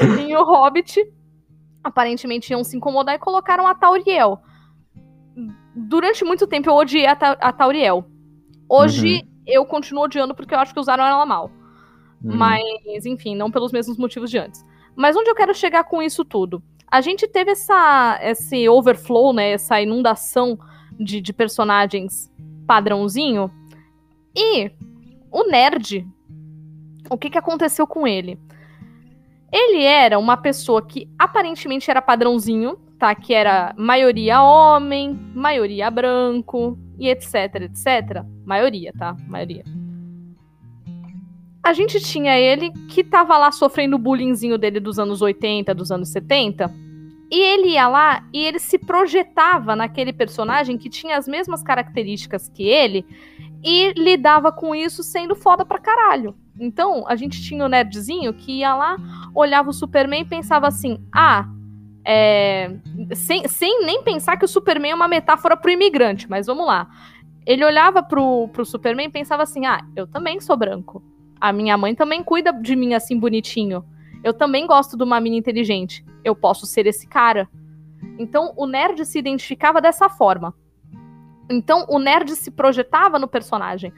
em O Hobbit, aparentemente iam se incomodar e colocaram a Tauriel. Durante muito tempo eu odiei a, Ta a Tauriel. Hoje eu continuo odiando porque eu acho que usaram ela mal. Hum. Mas, enfim, não pelos mesmos motivos de antes. Mas onde eu quero chegar com isso tudo? A gente teve essa, esse overflow, né? Essa inundação de, de personagens padrãozinho. E o nerd, o que, que aconteceu com ele? Ele era uma pessoa que aparentemente era padrãozinho, tá? Que era maioria homem, maioria branco e etc, etc. Maioria, tá? Maioria. A gente tinha ele que tava lá sofrendo o bullyingzinho dele dos anos 80, dos anos 70. E ele ia lá e ele se projetava naquele personagem que tinha as mesmas características que ele e lidava com isso sendo foda pra caralho. Então, a gente tinha o nerdzinho que ia lá, olhava o Superman e pensava assim: ah, é... sem, sem nem pensar que o Superman é uma metáfora pro imigrante, mas vamos lá. Ele olhava pro, pro Superman e pensava assim: ah, eu também sou branco. A minha mãe também cuida de mim assim bonitinho. Eu também gosto de uma mina inteligente. Eu posso ser esse cara. Então o nerd se identificava dessa forma. Então o nerd se projetava no personagem.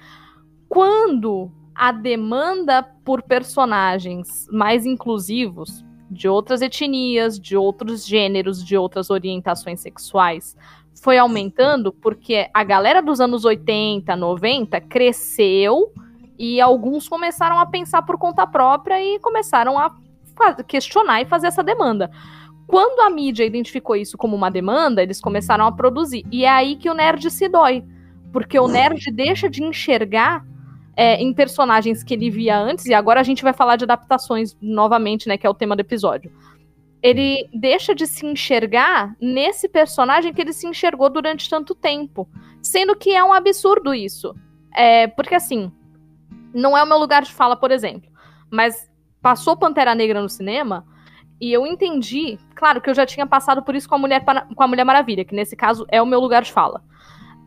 Quando a demanda por personagens mais inclusivos, de outras etnias, de outros gêneros, de outras orientações sexuais, foi aumentando porque a galera dos anos 80, 90 cresceu e alguns começaram a pensar por conta própria e começaram a questionar e fazer essa demanda. Quando a mídia identificou isso como uma demanda, eles começaram a produzir. E é aí que o nerd se dói. Porque o nerd deixa de enxergar é, em personagens que ele via antes, e agora a gente vai falar de adaptações novamente, né? Que é o tema do episódio. Ele deixa de se enxergar nesse personagem que ele se enxergou durante tanto tempo. Sendo que é um absurdo isso. É, porque assim, não é o meu lugar de fala, por exemplo. Mas passou Pantera Negra no cinema e eu entendi, claro que eu já tinha passado por isso com a Mulher, com a Mulher Maravilha, que nesse caso é o meu lugar de fala.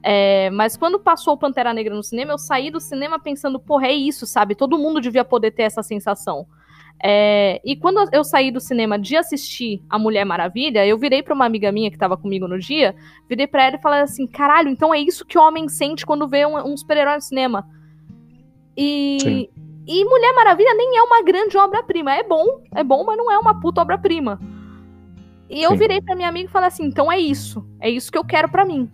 É, mas quando passou Pantera Negra no cinema, eu saí do cinema pensando, porra, é isso, sabe? Todo mundo devia poder ter essa sensação. É, e quando eu saí do cinema de assistir a Mulher Maravilha, eu virei para uma amiga minha que tava comigo no dia, virei para ela e falei assim: caralho, então é isso que o homem sente quando vê um, um super-herói no cinema. E, e Mulher Maravilha nem é uma grande obra-prima. É bom, é bom, mas não é uma puta obra-prima. E eu Sim. virei pra minha amiga e falei assim: então é isso. É isso que eu quero pra mim.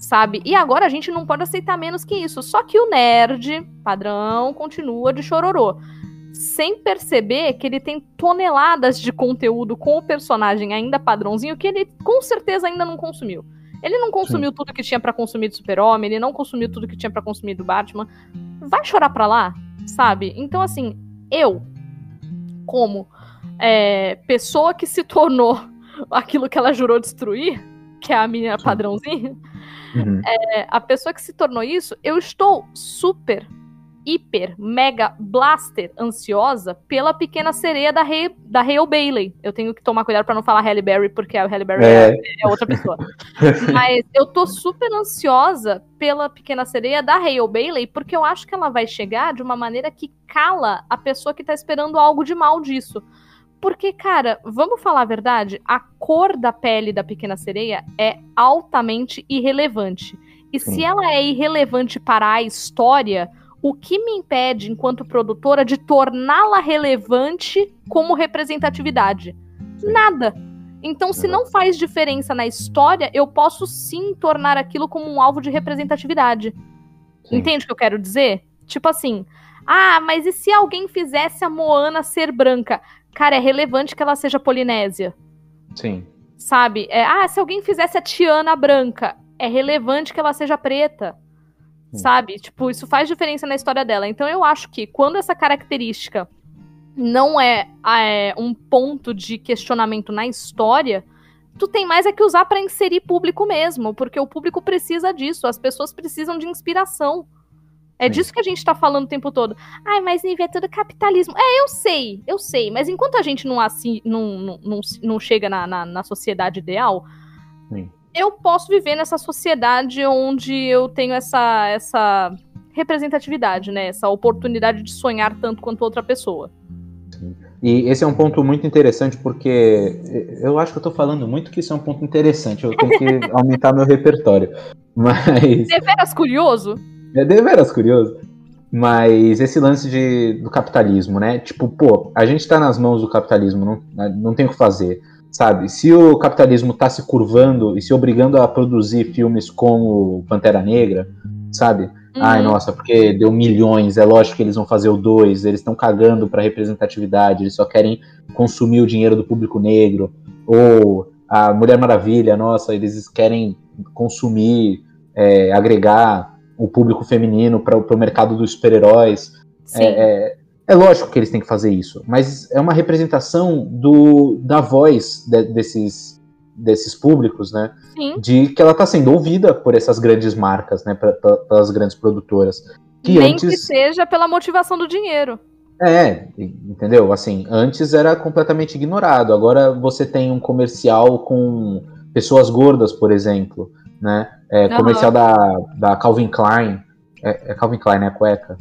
Sabe? E agora a gente não pode aceitar menos que isso. Só que o nerd, padrão, continua de chororô. Sem perceber que ele tem toneladas de conteúdo com o personagem ainda padrãozinho que ele com certeza ainda não consumiu. Ele não consumiu tudo que tinha pra consumir do Super-Homem, ele não consumiu tudo que tinha pra consumir do Batman. Vai chorar pra lá, sabe? Então, assim, eu, como é, pessoa que se tornou aquilo que ela jurou destruir, que é a minha padrãozinha, Uhum. é, a pessoa que se tornou isso, eu estou super, hiper, mega, blaster ansiosa pela pequena sereia da Hale, da Hale Bailey. Eu tenho que tomar cuidado pra não falar Halle Berry, porque a Halle Berry é, É. é outra pessoa. Mas eu tô super ansiosa pela pequena sereia da Hale Bailey, porque eu acho que ela vai chegar de uma maneira que cala a pessoa que tá esperando algo de mal disso. Porque, cara, vamos falar a verdade? A cor da pele da pequena sereia é altamente irrelevante. E Sim. se ela é irrelevante para a história, o que me impede, enquanto produtora, de torná-la relevante como representatividade? Nada. Então, se não faz diferença na história, eu posso sim tornar aquilo como um alvo de representatividade. Sim. Entende o que eu quero dizer? Tipo assim, ah, mas e se alguém fizesse a Moana ser branca? Cara, é relevante que ela seja polinésia, Sim. sabe? É, ah, se alguém fizesse a Tiana branca, é relevante que ela seja preta, Sim. sabe? Tipo, isso faz diferença na história dela. Então eu acho que quando essa característica não é, é, um ponto de questionamento na história, tu tem mais é que usar pra inserir público mesmo, porque o público precisa disso, as pessoas precisam de inspiração. É Sim. disso que a gente tá falando o tempo todo. Ai, mas Nive, é tudo capitalismo. É, eu sei, eu sei. Mas enquanto a gente não, assim, não, não, não, não chega na, na, na sociedade ideal, Sim. eu posso viver nessa sociedade onde eu tenho essa, essa representatividade, né? Essa oportunidade de sonhar tanto quanto outra pessoa. E esse é um ponto muito interessante porque eu acho que eu tô falando muito que isso é um ponto interessante. Eu tenho que aumentar meu repertório. Mas Deveras curioso? É deveras curioso. Mas esse lance de, do capitalismo, né? Tipo, pô, a gente tá nas mãos do capitalismo, não, não tem o que fazer. Sabe? Se o capitalismo tá se curvando e se obrigando a produzir filmes como Pantera Negra, sabe? Ai, Uhum. nossa, porque deu milhões, é lógico que eles vão fazer o dois, eles estão cagando pra representatividade, eles só querem consumir o dinheiro do público negro. Ou a Mulher Maravilha, nossa, eles querem consumir, é, agregar o público feminino para o mercado dos super-heróis. É, é, é lógico que eles têm que fazer isso, mas é uma representação do, da voz de- desses, desses públicos, né? Sim. de que ela está sendo ouvida por essas grandes marcas, né, pra- pra- pelas grandes produtoras. Que Nem que antes seja pela motivação do dinheiro. é, entendeu? Assim, antes era completamente ignorado. Agora você tem um comercial com pessoas gordas, por exemplo, né? É, Aham. comercial da, da Calvin Klein. É, é Calvin Klein, né? Cueca.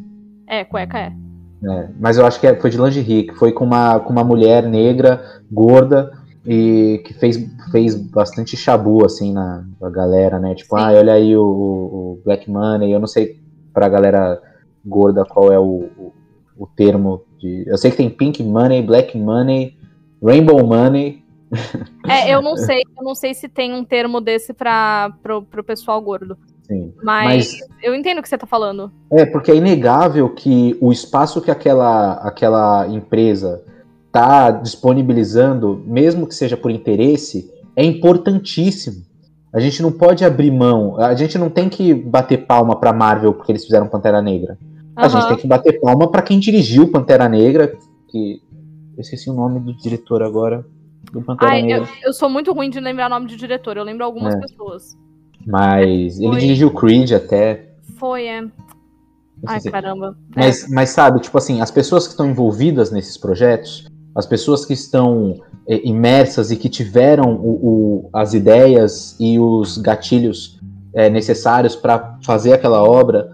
É, cueca é. É, mas eu acho que é- foi de lingerie, que foi com uma, com uma mulher negra, gorda, e que fez, fez bastante chabu, assim, na, na galera, né? Tipo, Sim. ah, olha aí o, o Black Money, eu não sei pra galera gorda qual é o, o, o termo de... Eu sei que tem Pink Money, Black Money, Rainbow Money, É, eu não sei, eu não sei se tem um termo desse para pro, pro pessoal gordo. sim. Mas, Mas eu entendo o que você tá falando. É, porque é inegável que o espaço que aquela, aquela empresa está disponibilizando, mesmo que seja por interesse, é importantíssimo. A gente não pode abrir mão, a gente não tem que bater palma para Marvel porque eles fizeram Pantera Negra. A gente tem que bater palma para quem dirigiu Pantera Negra, que eu esqueci o nome do diretor agora do Pantera Ai, Negra, eu, eu sou muito ruim de lembrar nome de diretor. Eu lembro algumas É. pessoas. mas ele Foi. dirigiu Creed até. Foi, é. Ai, sei caramba. Mas, mas sabe, tipo assim, as pessoas que estão envolvidas nesses projetos, as pessoas que estão é, imersas e que tiveram o- o- as ideias e os gatilhos é, necessários para fazer aquela obra,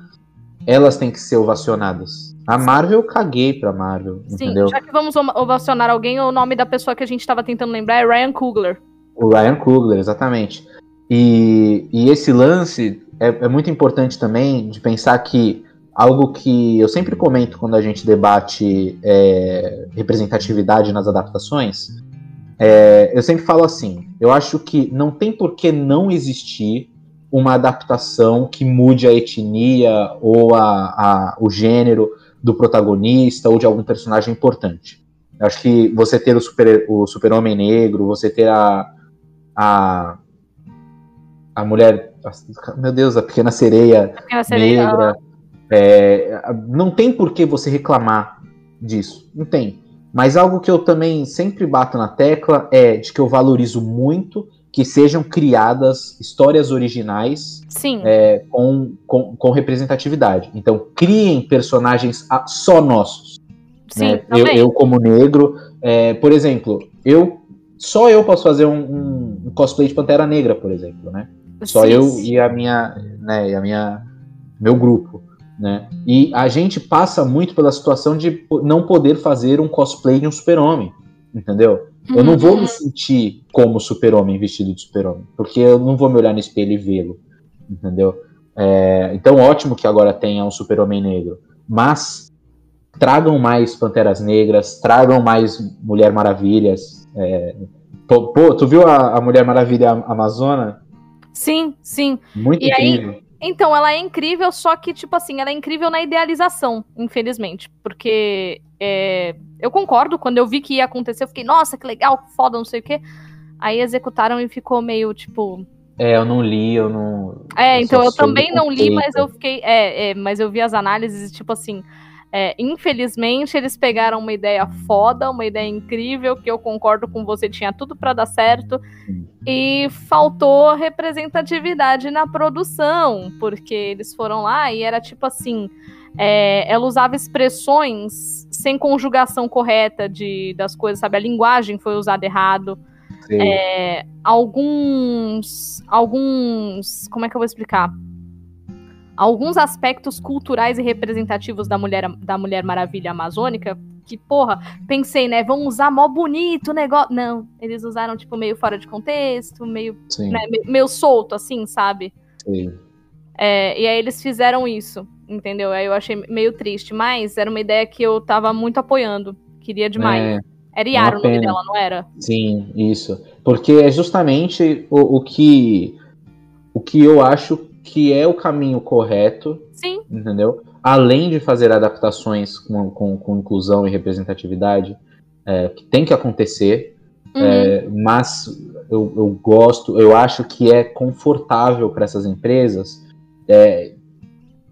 elas têm que ser ovacionadas. A Marvel, eu caguei pra Marvel, Sim, entendeu? já que vamos ova- ovacionar alguém, o nome da pessoa que a gente tava tentando lembrar é Ryan Coogler. O Ryan Coogler, exatamente. E, e esse lance é, é muito importante também de pensar que algo que eu sempre comento quando a gente debate é, representatividade nas adaptações, é, eu sempre falo assim: eu acho que não tem por que não existir uma adaptação que mude a etnia ou a, a, o gênero do protagonista ou de algum personagem importante. Eu acho que você ter o super o super homem negro, você ter a a, a mulher, meu Deus, a pequena sereia, a pequena sereia negra, é, não tem por que você reclamar disso, não tem. Mas algo que eu também sempre bato na tecla é de que eu valorizo muito que sejam criadas histórias originais é, com, com, com, representatividade. Então, criem personagens só nossos. Sim, né? eu, eu, como negro, é, por exemplo, eu só eu posso fazer um, um, um, cosplay de Pantera Negra, por exemplo, né? Só sim, eu sim. e a minha, né, e a minha, meu grupo, né? E a gente passa muito pela situação de não poder fazer um cosplay de um super-homem, entendeu? Eu não vou me uhum. sentir como super-homem vestido de super-homem, porque eu não vou me olhar no espelho e vê-lo, entendeu? É, então, ótimo que agora tenha um super-homem negro, mas tragam mais Panteras Negras, tragam mais Mulher Maravilhas. É, pô, tu viu a, a, Mulher Maravilha Amazona? Sim, sim. Muito e incrível. Aí, então, ela é incrível, só que, tipo assim, ela é incrível na idealização, infelizmente. Porque é, eu concordo, quando eu vi que ia acontecer, eu fiquei, nossa, que legal, foda, não sei o quê. Aí executaram e ficou meio, tipo. É, eu não li, eu não. É, eu então eu também não li, mas eu fiquei. É, é, mas eu vi as análises, tipo assim. É, infelizmente, eles pegaram uma ideia foda, uma ideia incrível, que eu concordo com você, tinha tudo para dar certo, e faltou representatividade na produção, porque eles foram lá e era tipo assim: é, ela usava expressões sem conjugação correta de, das coisas, sabe? A linguagem foi usada errado. É, alguns. Alguns. Como é que eu vou explicar? Alguns aspectos culturais e representativos da Mulher, da mulher Maravilha Amazônica, que, porra, pensei, né? Vão usar mó bonito o negócio. Não, eles usaram, tipo, meio fora de contexto, meio, né, meio solto, assim, sabe? Sim. É, e aí eles fizeram isso entendeu? Aí eu achei meio triste, mas era uma ideia que eu tava muito apoiando, queria demais. É, era Yara o nome dela, não era? Sim, isso. Porque é justamente o, o que o que eu acho que é o caminho correto, Sim. entendeu? Além de fazer adaptações com, com, com inclusão e representatividade, é, que tem que acontecer, uhum. é, mas eu, eu, gosto, eu acho que é confortável para essas empresas é,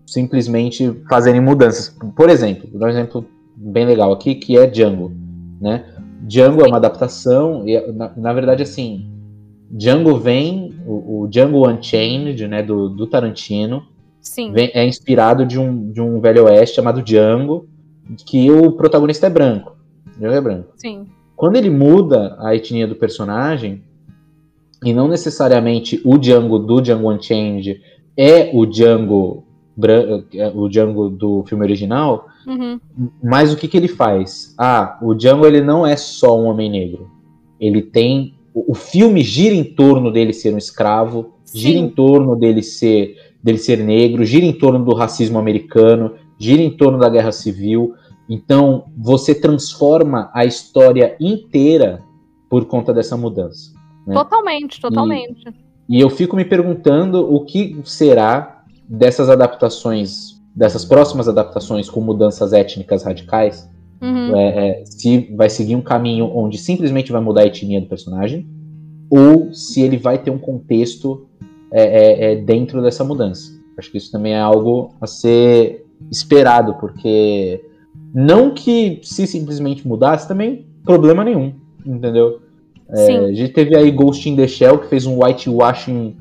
simplesmente fazerem mudanças. Por exemplo, vou dar um exemplo bem legal aqui, que é Django, né? Django é uma adaptação, e na, na verdade, assim, Django vem, o, o Django Unchained, né, do, do Tarantino, vem, é inspirado de um, de um velho oeste chamado Django, que o protagonista é branco. Django é branco. Sim. Quando ele muda a etnia do personagem, e não necessariamente o Django do Django Unchained é o Django é, o Django do filme original, uhum. mas o que, que ele faz? Ah, o Django ele não é só um homem negro. Ele tem. O, o filme gira em torno dele ser um escravo, Sim. gira em torno dele ser, dele ser negro, gira em torno do racismo americano, gira em torno da guerra civil. Então, você transforma a história inteira por conta dessa mudança. Né? Totalmente, totalmente. E, e eu fico me perguntando o que será dessas adaptações, dessas próximas adaptações com mudanças étnicas radicais, uhum. é, é, se vai seguir um caminho onde simplesmente vai mudar a etnia do personagem, ou se ele vai ter um contexto é, é, é, dentro dessa mudança. Acho que isso também é algo a ser esperado, porque não que se simplesmente mudasse também problema nenhum, entendeu? É, a gente teve aí Ghost in the Shell que fez um whitewashing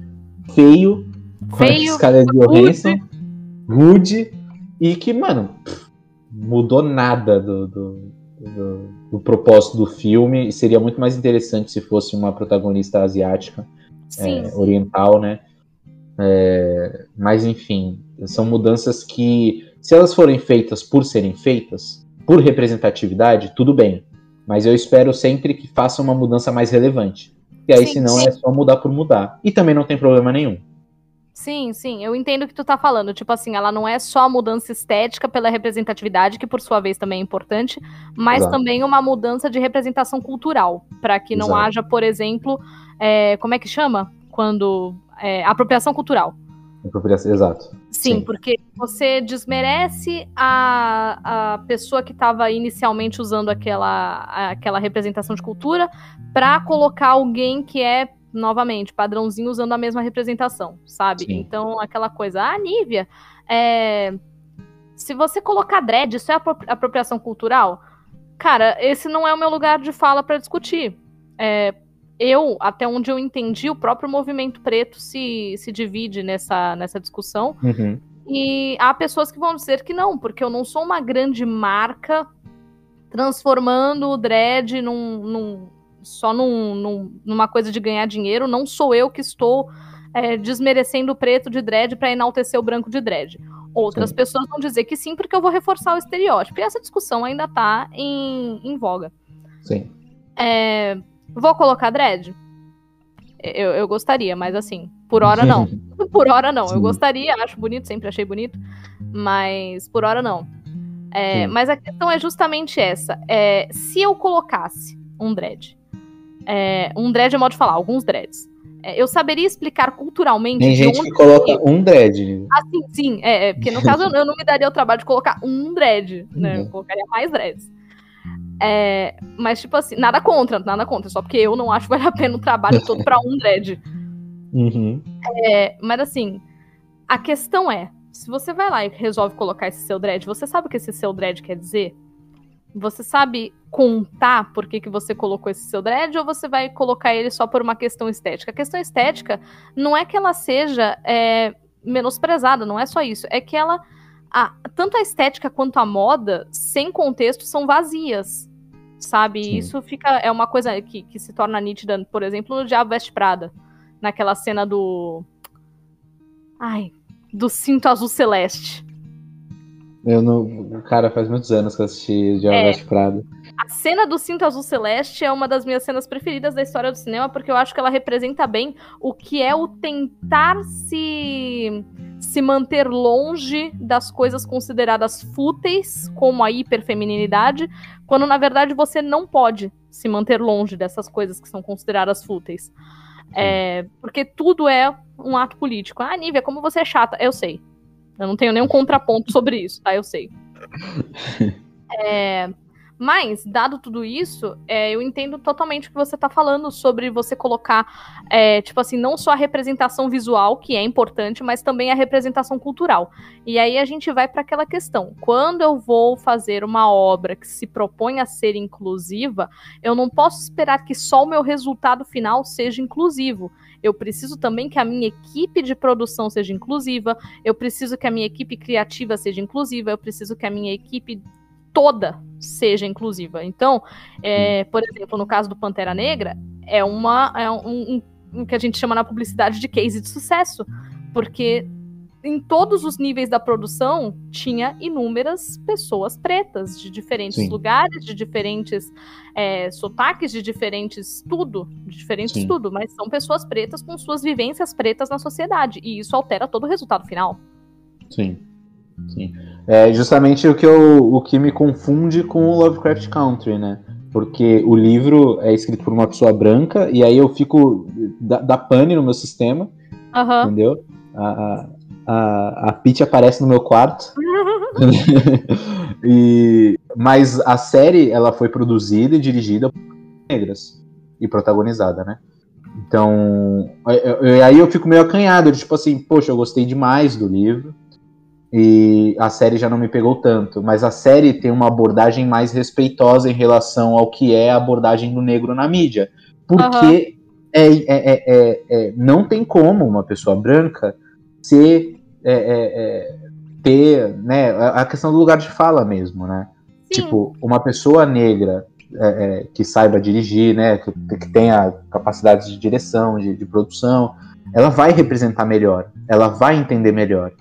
feio Feio, Scarlett Johansson, Rude, e que, mano, mudou nada do, do, do, do, propósito do filme. E seria muito mais interessante se fosse uma protagonista asiática, é, oriental, né? É, mas enfim, são mudanças que, se elas forem feitas por serem feitas, por representatividade, tudo bem. Mas eu espero sempre que faça uma mudança mais relevante. E aí, sim, senão, sim. é só mudar por mudar. E também não tem problema nenhum. Sim, sim, eu entendo o que tu tá falando. Tipo assim, ela não é só a mudança estética pela representatividade, que por sua vez também é importante, mas Exato. também uma mudança de representação cultural, para que não Exato. haja, por exemplo, é, como é que chama? Quando. é, apropriação cultural. Apropriação- Exato. Sim, Sim. porque você desmerece a, a pessoa que estava inicialmente usando aquela, aquela representação de cultura para colocar alguém que é, novamente, padrãozinho usando a mesma representação, sabe? Sim. Então, aquela coisa, ah, Nívia, é, se você colocar dread, isso é apro- apropriação cultural? Cara, esse não é o meu lugar de fala para discutir. É, eu, até onde eu entendi, o próprio movimento preto se, se divide nessa, nessa discussão. Uhum. E há pessoas que vão dizer que não, porque eu não sou uma grande marca transformando o dread num, num- só num- num- numa coisa de ganhar dinheiro. Não sou eu que estou é, desmerecendo o preto de dread para enaltecer o branco de dread. Outras Sim. pessoas vão dizer que sim, porque eu vou reforçar o estereótipo. E essa discussão ainda está em, em voga. Sim. É, vou colocar dread? Eu, eu gostaria, mas assim, por hora não. Por hora não. Eu Sim. gostaria, acho bonito, sempre achei bonito, mas por hora não. É, mas a questão é justamente essa. É, se eu colocasse um dread, é, um dread é modo de falar, alguns dreads, é, eu saberia explicar culturalmente Tem gente que coloca um dread. Assim, sim, é, é, porque no caso eu, eu não me daria o trabalho de colocar um dread, né? Eu Uhum. colocaria mais dreads. É, mas, tipo assim, nada contra, nada contra, só porque eu não acho que vale a pena o trabalho todo pra um dread. Uhum. É, mas assim, a questão é: se você vai lá e resolve colocar esse seu dread, você sabe o que esse seu dread quer dizer? Você sabe contar por que, que você colocou esse seu dread ou você vai colocar ele só por uma questão estética? A questão estética não é que ela seja é, menosprezada, não é só isso. É que ela. a- tanto a estética quanto a moda, sem contexto, são vazias. Sabe? Sim. Isso fica. É uma coisa que, que se torna nítida, por exemplo, no Diabo Veste Prada. Naquela cena do. Ai. Do cinto azul celeste. Eu não. Cara, faz muitos anos que eu assisti Diabo É. Prada. A cena do cinto azul celeste é uma das minhas cenas preferidas da história do cinema, porque eu acho que ela representa bem o que é o tentar se, se manter longe das coisas consideradas fúteis, como a hiperfeminilidade, quando na verdade você não pode se manter longe dessas coisas que são consideradas fúteis. É, porque tudo é um ato político. Ah, Nívia, como você é chata. Eu sei. Eu não tenho nenhum contraponto sobre isso, tá? Eu sei. É, mas, dado tudo isso, é, eu entendo totalmente o que você tá falando sobre você colocar, é, tipo assim, não só a representação visual, que é importante, mas também a representação cultural. E aí a gente vai para aquela questão: quando eu vou fazer uma obra que se propõe a ser inclusiva, eu não posso esperar que só o meu resultado final seja inclusivo. Eu preciso também que a minha equipe de produção seja inclusiva, eu preciso que a minha equipe criativa seja inclusiva, eu preciso que a minha equipe toda seja inclusiva. Então, é, por exemplo, no caso do Pantera Negra, é uma é um, um- um que a gente chama na publicidade de case de sucesso, porque em todos os níveis da produção tinha inúmeras pessoas pretas de diferentes Sim. lugares, de diferentes é, sotaques, de diferentes tudo, de diferentes Sim. tudo, mas são pessoas pretas com suas vivências pretas na sociedade e isso altera todo o resultado final. Sim. Sim. É justamente o que, eu, o que me confunde com o Lovecraft Country, né? Porque o livro é escrito por uma pessoa branca, e aí eu fico. dá, dá pane no meu sistema, Aham. entendeu? A, a, a, Peach aparece no meu quarto. e, mas a série ela foi produzida e dirigida por negras e protagonizada, né? Então, eu- eu- aí eu fico meio acanhado, tipo assim, poxa, eu gostei demais do livro e a série já não me pegou tanto, mas a série tem uma abordagem mais respeitosa em relação ao que é a abordagem do negro na mídia, porque é, é- é- é- é- não tem como uma pessoa branca ser é, é, ter né, a a questão do lugar de fala mesmo, né? Sim. Tipo, uma pessoa negra que saiba dirigir, né, que, que tenha capacidade de direção, de, de produção, ela vai representar melhor, ela vai entender melhor,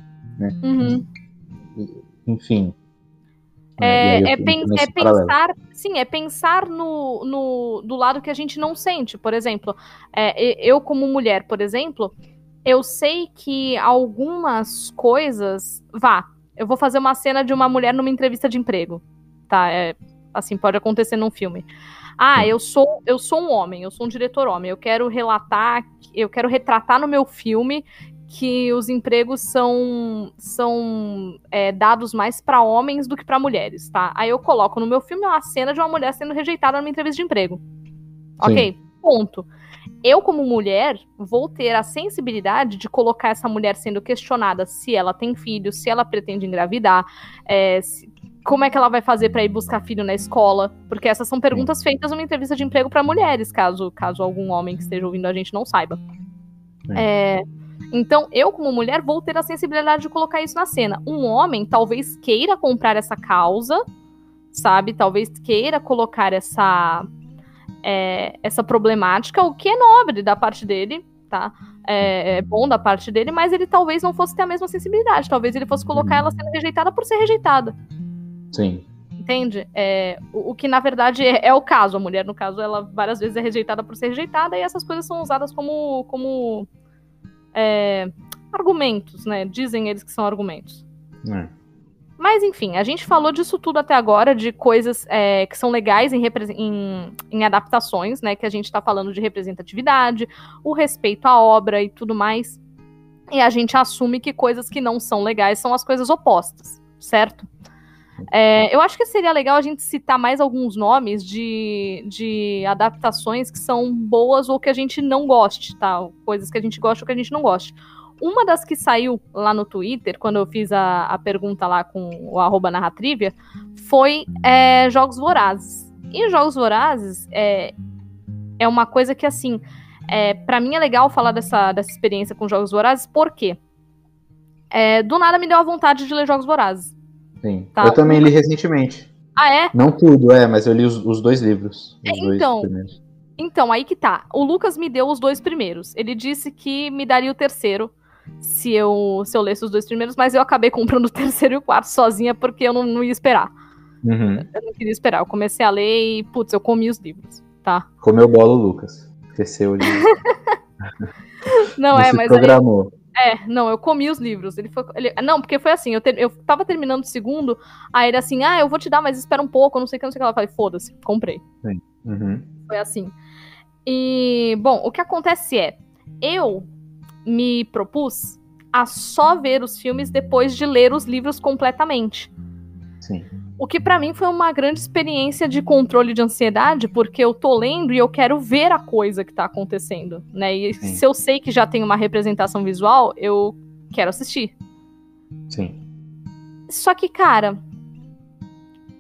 Uhum. enfim. É, é, pen- é pensar, sim, é pensar no, no do lado que a gente não sente. Por exemplo, é, eu como mulher, por exemplo, eu sei que algumas coisas. Vá, eu vou fazer uma cena de uma mulher numa entrevista de emprego. Tá? É, assim, pode acontecer num filme. Ah, eu sou, eu sou um homem, eu sou um diretor homem. Eu quero relatar, eu quero retratar no meu filme que os empregos são, são é, dados mais para homens do que para mulheres, tá? Aí eu coloco no meu filme uma cena de uma mulher sendo rejeitada numa entrevista de emprego. Sim. Ok, ponto. Eu, como mulher, vou ter a sensibilidade de colocar essa mulher sendo questionada se ela tem filho, se ela pretende engravidar, é, se, como é que ela vai fazer para ir buscar filho na escola? Porque essas são perguntas feitas numa entrevista de emprego para mulheres, caso, caso algum homem que esteja ouvindo a gente não saiba. É, então, eu, como mulher, vou ter a sensibilidade de colocar isso na cena. Um homem talvez queira comprar essa causa, sabe? Talvez queira colocar essa, é, essa problemática, o que é nobre da parte dele, tá? É, é, bom da parte dele, mas ele talvez não fosse ter a mesma sensibilidade. Talvez ele fosse colocar ela sendo rejeitada por ser rejeitada. Sim. Entende? É, o, o, que na verdade é, é, o caso. A mulher, no caso, ela várias vezes é rejeitada por ser rejeitada e essas coisas são usadas como, como é, argumentos, né? Dizem eles que são argumentos. É. Mas enfim, a gente falou disso tudo até agora, de coisas é, que são legais em, em, em, adaptações, né? Que a gente está falando de representatividade, o respeito à obra e tudo mais. E a gente assume que coisas que não são legais são as coisas opostas, certo? É, eu acho que seria legal a gente citar mais alguns nomes de, de adaptações que são boas ou que a gente não goste, tá? Coisas que a gente gosta ou que a gente não goste. Uma das que saiu lá no Twitter, quando eu fiz a, a pergunta lá com o arroba narratrivia, foi é, Jogos Vorazes. E Jogos Vorazes é, é uma coisa que, assim, é, para mim é legal falar dessa, dessa experiência com Jogos Vorazes, porque é, do nada me deu a vontade de ler Jogos Vorazes. Sim. Tá? Eu também li recentemente. Ah, é? Não tudo, é, mas eu li os, os dois livros. Os é, então, dois então, aí que tá. O Lucas me deu os dois primeiros. Ele disse que me daria o terceiro se eu, se eu lesse os dois primeiros, mas eu acabei comprando o terceiro e o quarto sozinha porque eu não, não ia esperar. Uhum. Eu não queria esperar. Eu comecei a ler e, putz, eu comi os livros, tá? Comeu bolo, Lucas. Esqueceu de. não, é, mas. Programou. Aí... É, não, eu comi os livros. Ele foi. Ele, não, porque foi assim, eu, ter, eu tava terminando o segundo, aí ele assim, ah, eu vou te dar, mas espera um pouco, não sei o que, não sei o que. Ela falei, foda-se, comprei. Uhum. Foi assim. E, bom, o que acontece é, eu me propus a só ver os filmes depois de ler os livros completamente. Sim. O que para mim foi uma grande experiência de controle de ansiedade, porque eu tô lendo e eu quero ver a coisa que tá acontecendo, né? E Sim. se eu sei que já tem uma representação visual, eu quero assistir. Sim. Só que, cara,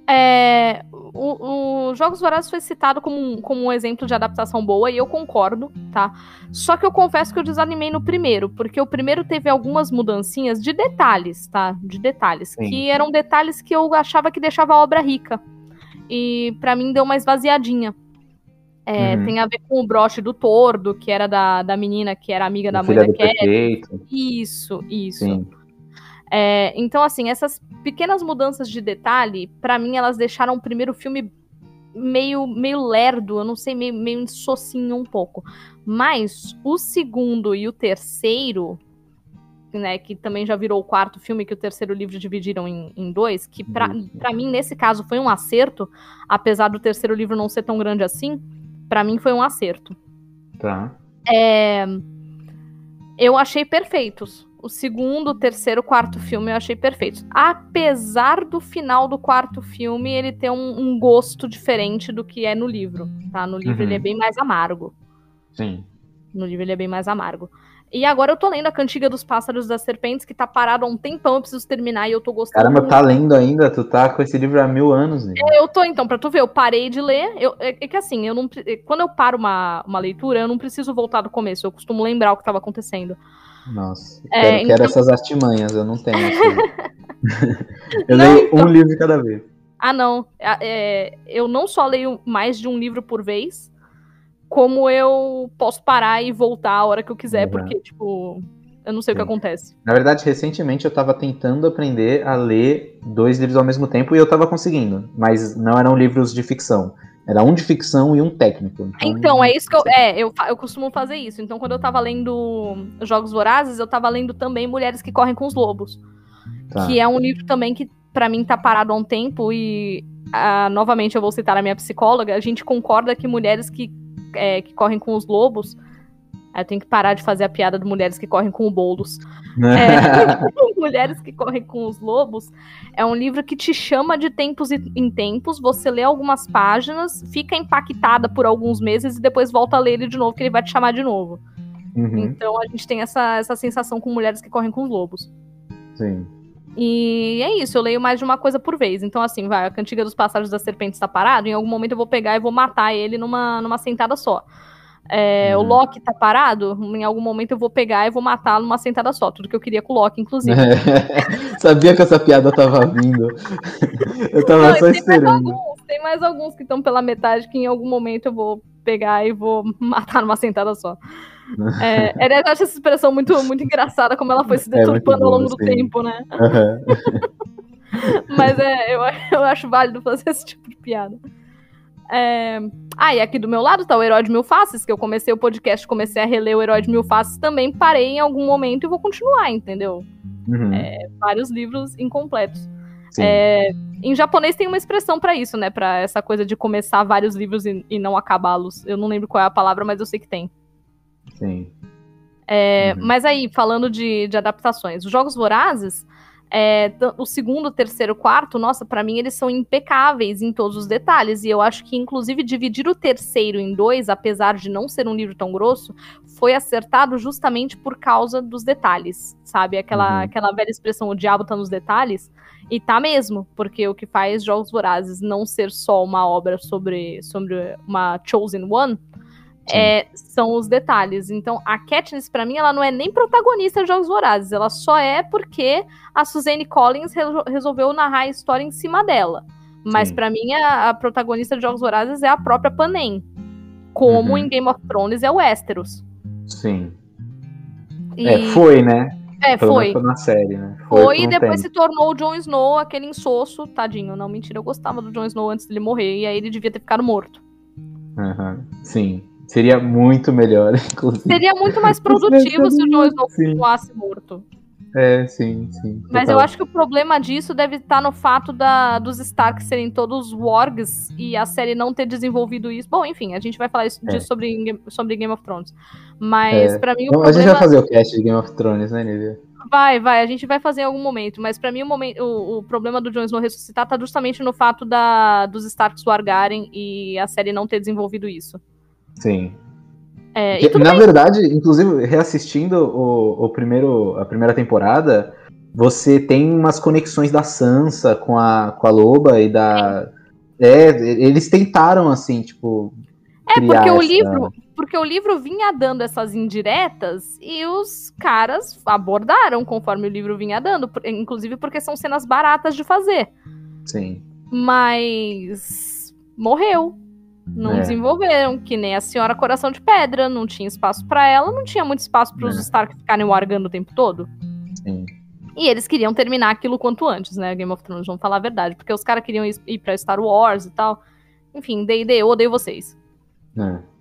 é, o, o Jogos Vorazes foi citado como um, como um exemplo de adaptação boa, e eu concordo, tá? Só que eu confesso que eu desanimei no primeiro, porque o primeiro teve algumas mudancinhas de detalhes, tá? De detalhes. Sim. Que eram detalhes que eu achava que deixava a obra rica. E para mim deu uma esvaziadinha. É, uhum. Tem a ver com o broche do tordo, que era da, da menina que era amiga da mãe da Kelly. Isso, isso. Sim. É, então, assim, essas pequenas mudanças de detalhe, para mim, elas deixaram o primeiro filme meio, meio lerdo, eu não sei, meio, meio insocinho um pouco. Mas o segundo e o terceiro, né, que também já virou o quarto filme, que o terceiro livro dividiram em, em dois, que para mim, nesse caso, foi um acerto, apesar do terceiro livro não ser tão grande assim, para mim foi um acerto. Tá. É, eu achei perfeitos o segundo, o terceiro, o quarto filme eu achei perfeitos. Apesar do final do quarto filme ele ter um, um gosto diferente do que é no livro, tá? No livro uhum. ele é bem mais amargo. Sim. No livro ele é bem mais amargo. E agora eu tô lendo a Cantiga dos Pássaros das Serpentes, que tá parado há um tempão, eu preciso terminar e eu tô gostando. Caramba, tá lendo ainda? Tu tá com esse livro há mil anos, né? É, eu tô, então, pra tu ver, eu parei de ler. Eu, é, é, que assim, eu não. Quando eu paro uma, uma leitura, eu não preciso voltar do começo, eu costumo lembrar o que tava acontecendo. Nossa, é, quero, então... quero essas artimanhas, eu não tenho. eu não, leio então... um livro cada vez. Ah, não. É, eu não só leio mais de um livro por vez, como eu posso parar e voltar a hora que eu quiser, uhum. porque, tipo, eu não sei Sim. o que acontece. Na verdade, recentemente eu tava tentando aprender a ler dois livros ao mesmo tempo e eu tava conseguindo, mas não eram livros de ficção. Era um de ficção e um técnico. Então, então é isso que eu. É, eu, eu costumo fazer isso. Então, quando eu tava lendo Jogos Vorazes, eu tava lendo também Mulheres que Correm com os Lobos. Tá. Que é um livro também que, para mim, tá parado há um tempo. E uh, novamente eu vou citar a minha psicóloga. A gente concorda que mulheres que, é, que correm com os lobos eu tenho que parar de fazer a piada de mulheres que correm com o bolos. é, mulheres que correm com os lobos é um livro que te chama de tempos em tempos. Você lê algumas páginas, fica impactada por alguns meses e depois volta a ler ele de novo, que ele vai te chamar de novo. Uhum. Então a gente tem essa, essa sensação com mulheres que correm com os lobos. Sim. E é isso, eu leio mais de uma coisa por vez. Então, assim, vai, a Cantiga dos Passagens da Serpente está parado, em algum momento eu vou pegar e vou matar ele numa, numa sentada só. É, uhum. O Loki tá parado, em algum momento eu vou pegar e vou matá-lo numa sentada só. Tudo que eu queria com o Loki, inclusive. É. Sabia que essa piada tava vindo. Eu tava Não, só tem esperando. Mais alguns, tem mais alguns que estão pela metade que em algum momento eu vou pegar e vou matar numa sentada só. É, eu acho essa expressão muito, muito engraçada, como ela foi se é deturpando é ao longo do tempo, né? Uhum. Mas é, eu, eu acho válido fazer esse tipo de piada. É... Ah, e aqui do meu lado tá o Herói de Mil Faces, que eu comecei o podcast, comecei a reler o Herói de Mil Faces, também parei em algum momento e vou continuar, entendeu? Uhum. É, vários livros incompletos. É, em japonês tem uma expressão para isso, né? Para essa coisa de começar vários livros e, e não acabá-los. Eu não lembro qual é a palavra, mas eu sei que tem. Sim. É, uhum. Mas aí, falando de, de adaptações, os Jogos Vorazes é, o segundo, o terceiro, o quarto, nossa, para mim eles são impecáveis em todos os detalhes. E eu acho que, inclusive, dividir o terceiro em dois, apesar de não ser um livro tão grosso, foi acertado justamente por causa dos detalhes, sabe? Aquela, uhum. aquela velha expressão, o diabo tá nos detalhes. E tá mesmo, porque o que faz Jogos Vorazes não ser só uma obra sobre, sobre uma Chosen One é, são os detalhes. Então, a Katniss, para mim, ela não é nem protagonista de Jogos Vorazes. Ela só é porque a Suzanne Collins re resolveu narrar a história em cima dela. Mas para mim, a, a, protagonista de Jogos Vorazes é a própria Panem. Como uhum. em Game of Thrones é o Westeros. Sim. E... É, foi, né? É, Pelo foi. foi na série, né? Foi, foi e depois tempo. se tornou o Jon Snow, aquele insosso, tadinho. Não, mentira, eu gostava do Jon Snow antes dele morrer, e aí ele devia ter ficado morto. Uhum. Sim. Seria muito melhor, inclusive. Seria muito mais produtivo se o Jon Snow continuasse morto. É, sim, sim. Mas eu acho que o problema disso deve estar no fato da, dos Stark serem todos wargs e a série não ter desenvolvido isso. Bom, enfim, a gente vai falar isso, é. disso sobre, sobre Game of Thrones. Mas é. para mim o problema... A gente vai fazer o cast de Game of Thrones, né, Nívia? Vai, vai, a gente vai fazer em algum momento, mas para mim o, momento, o, o, problema do Jon Snow ressuscitar tá justamente no fato da, dos Starks wargarem e a série não ter desenvolvido isso. Sim. É, Na bem. verdade, inclusive, reassistindo o, o primeiro, a primeira temporada, você tem umas conexões da Sansa com a, com a Loba e da. É, eles tentaram, assim, tipo. É, porque essa... o livro. Porque o livro vinha dando essas indiretas e os caras abordaram conforme o livro vinha dando. Inclusive porque são cenas baratas de fazer. Sim. Mas. Morreu. Não é. desenvolveram, que nem a senhora Coração de Pedra, não tinha espaço para ela, não tinha muito espaço para os é. Stark ficarem wargando o tempo todo. Sim. E eles queriam terminar aquilo quanto antes, né? Game of Thrones, vamos falar a verdade, porque os caras queriam ir para Star Wars e tal. Enfim, D&D, eu odeio vocês. É.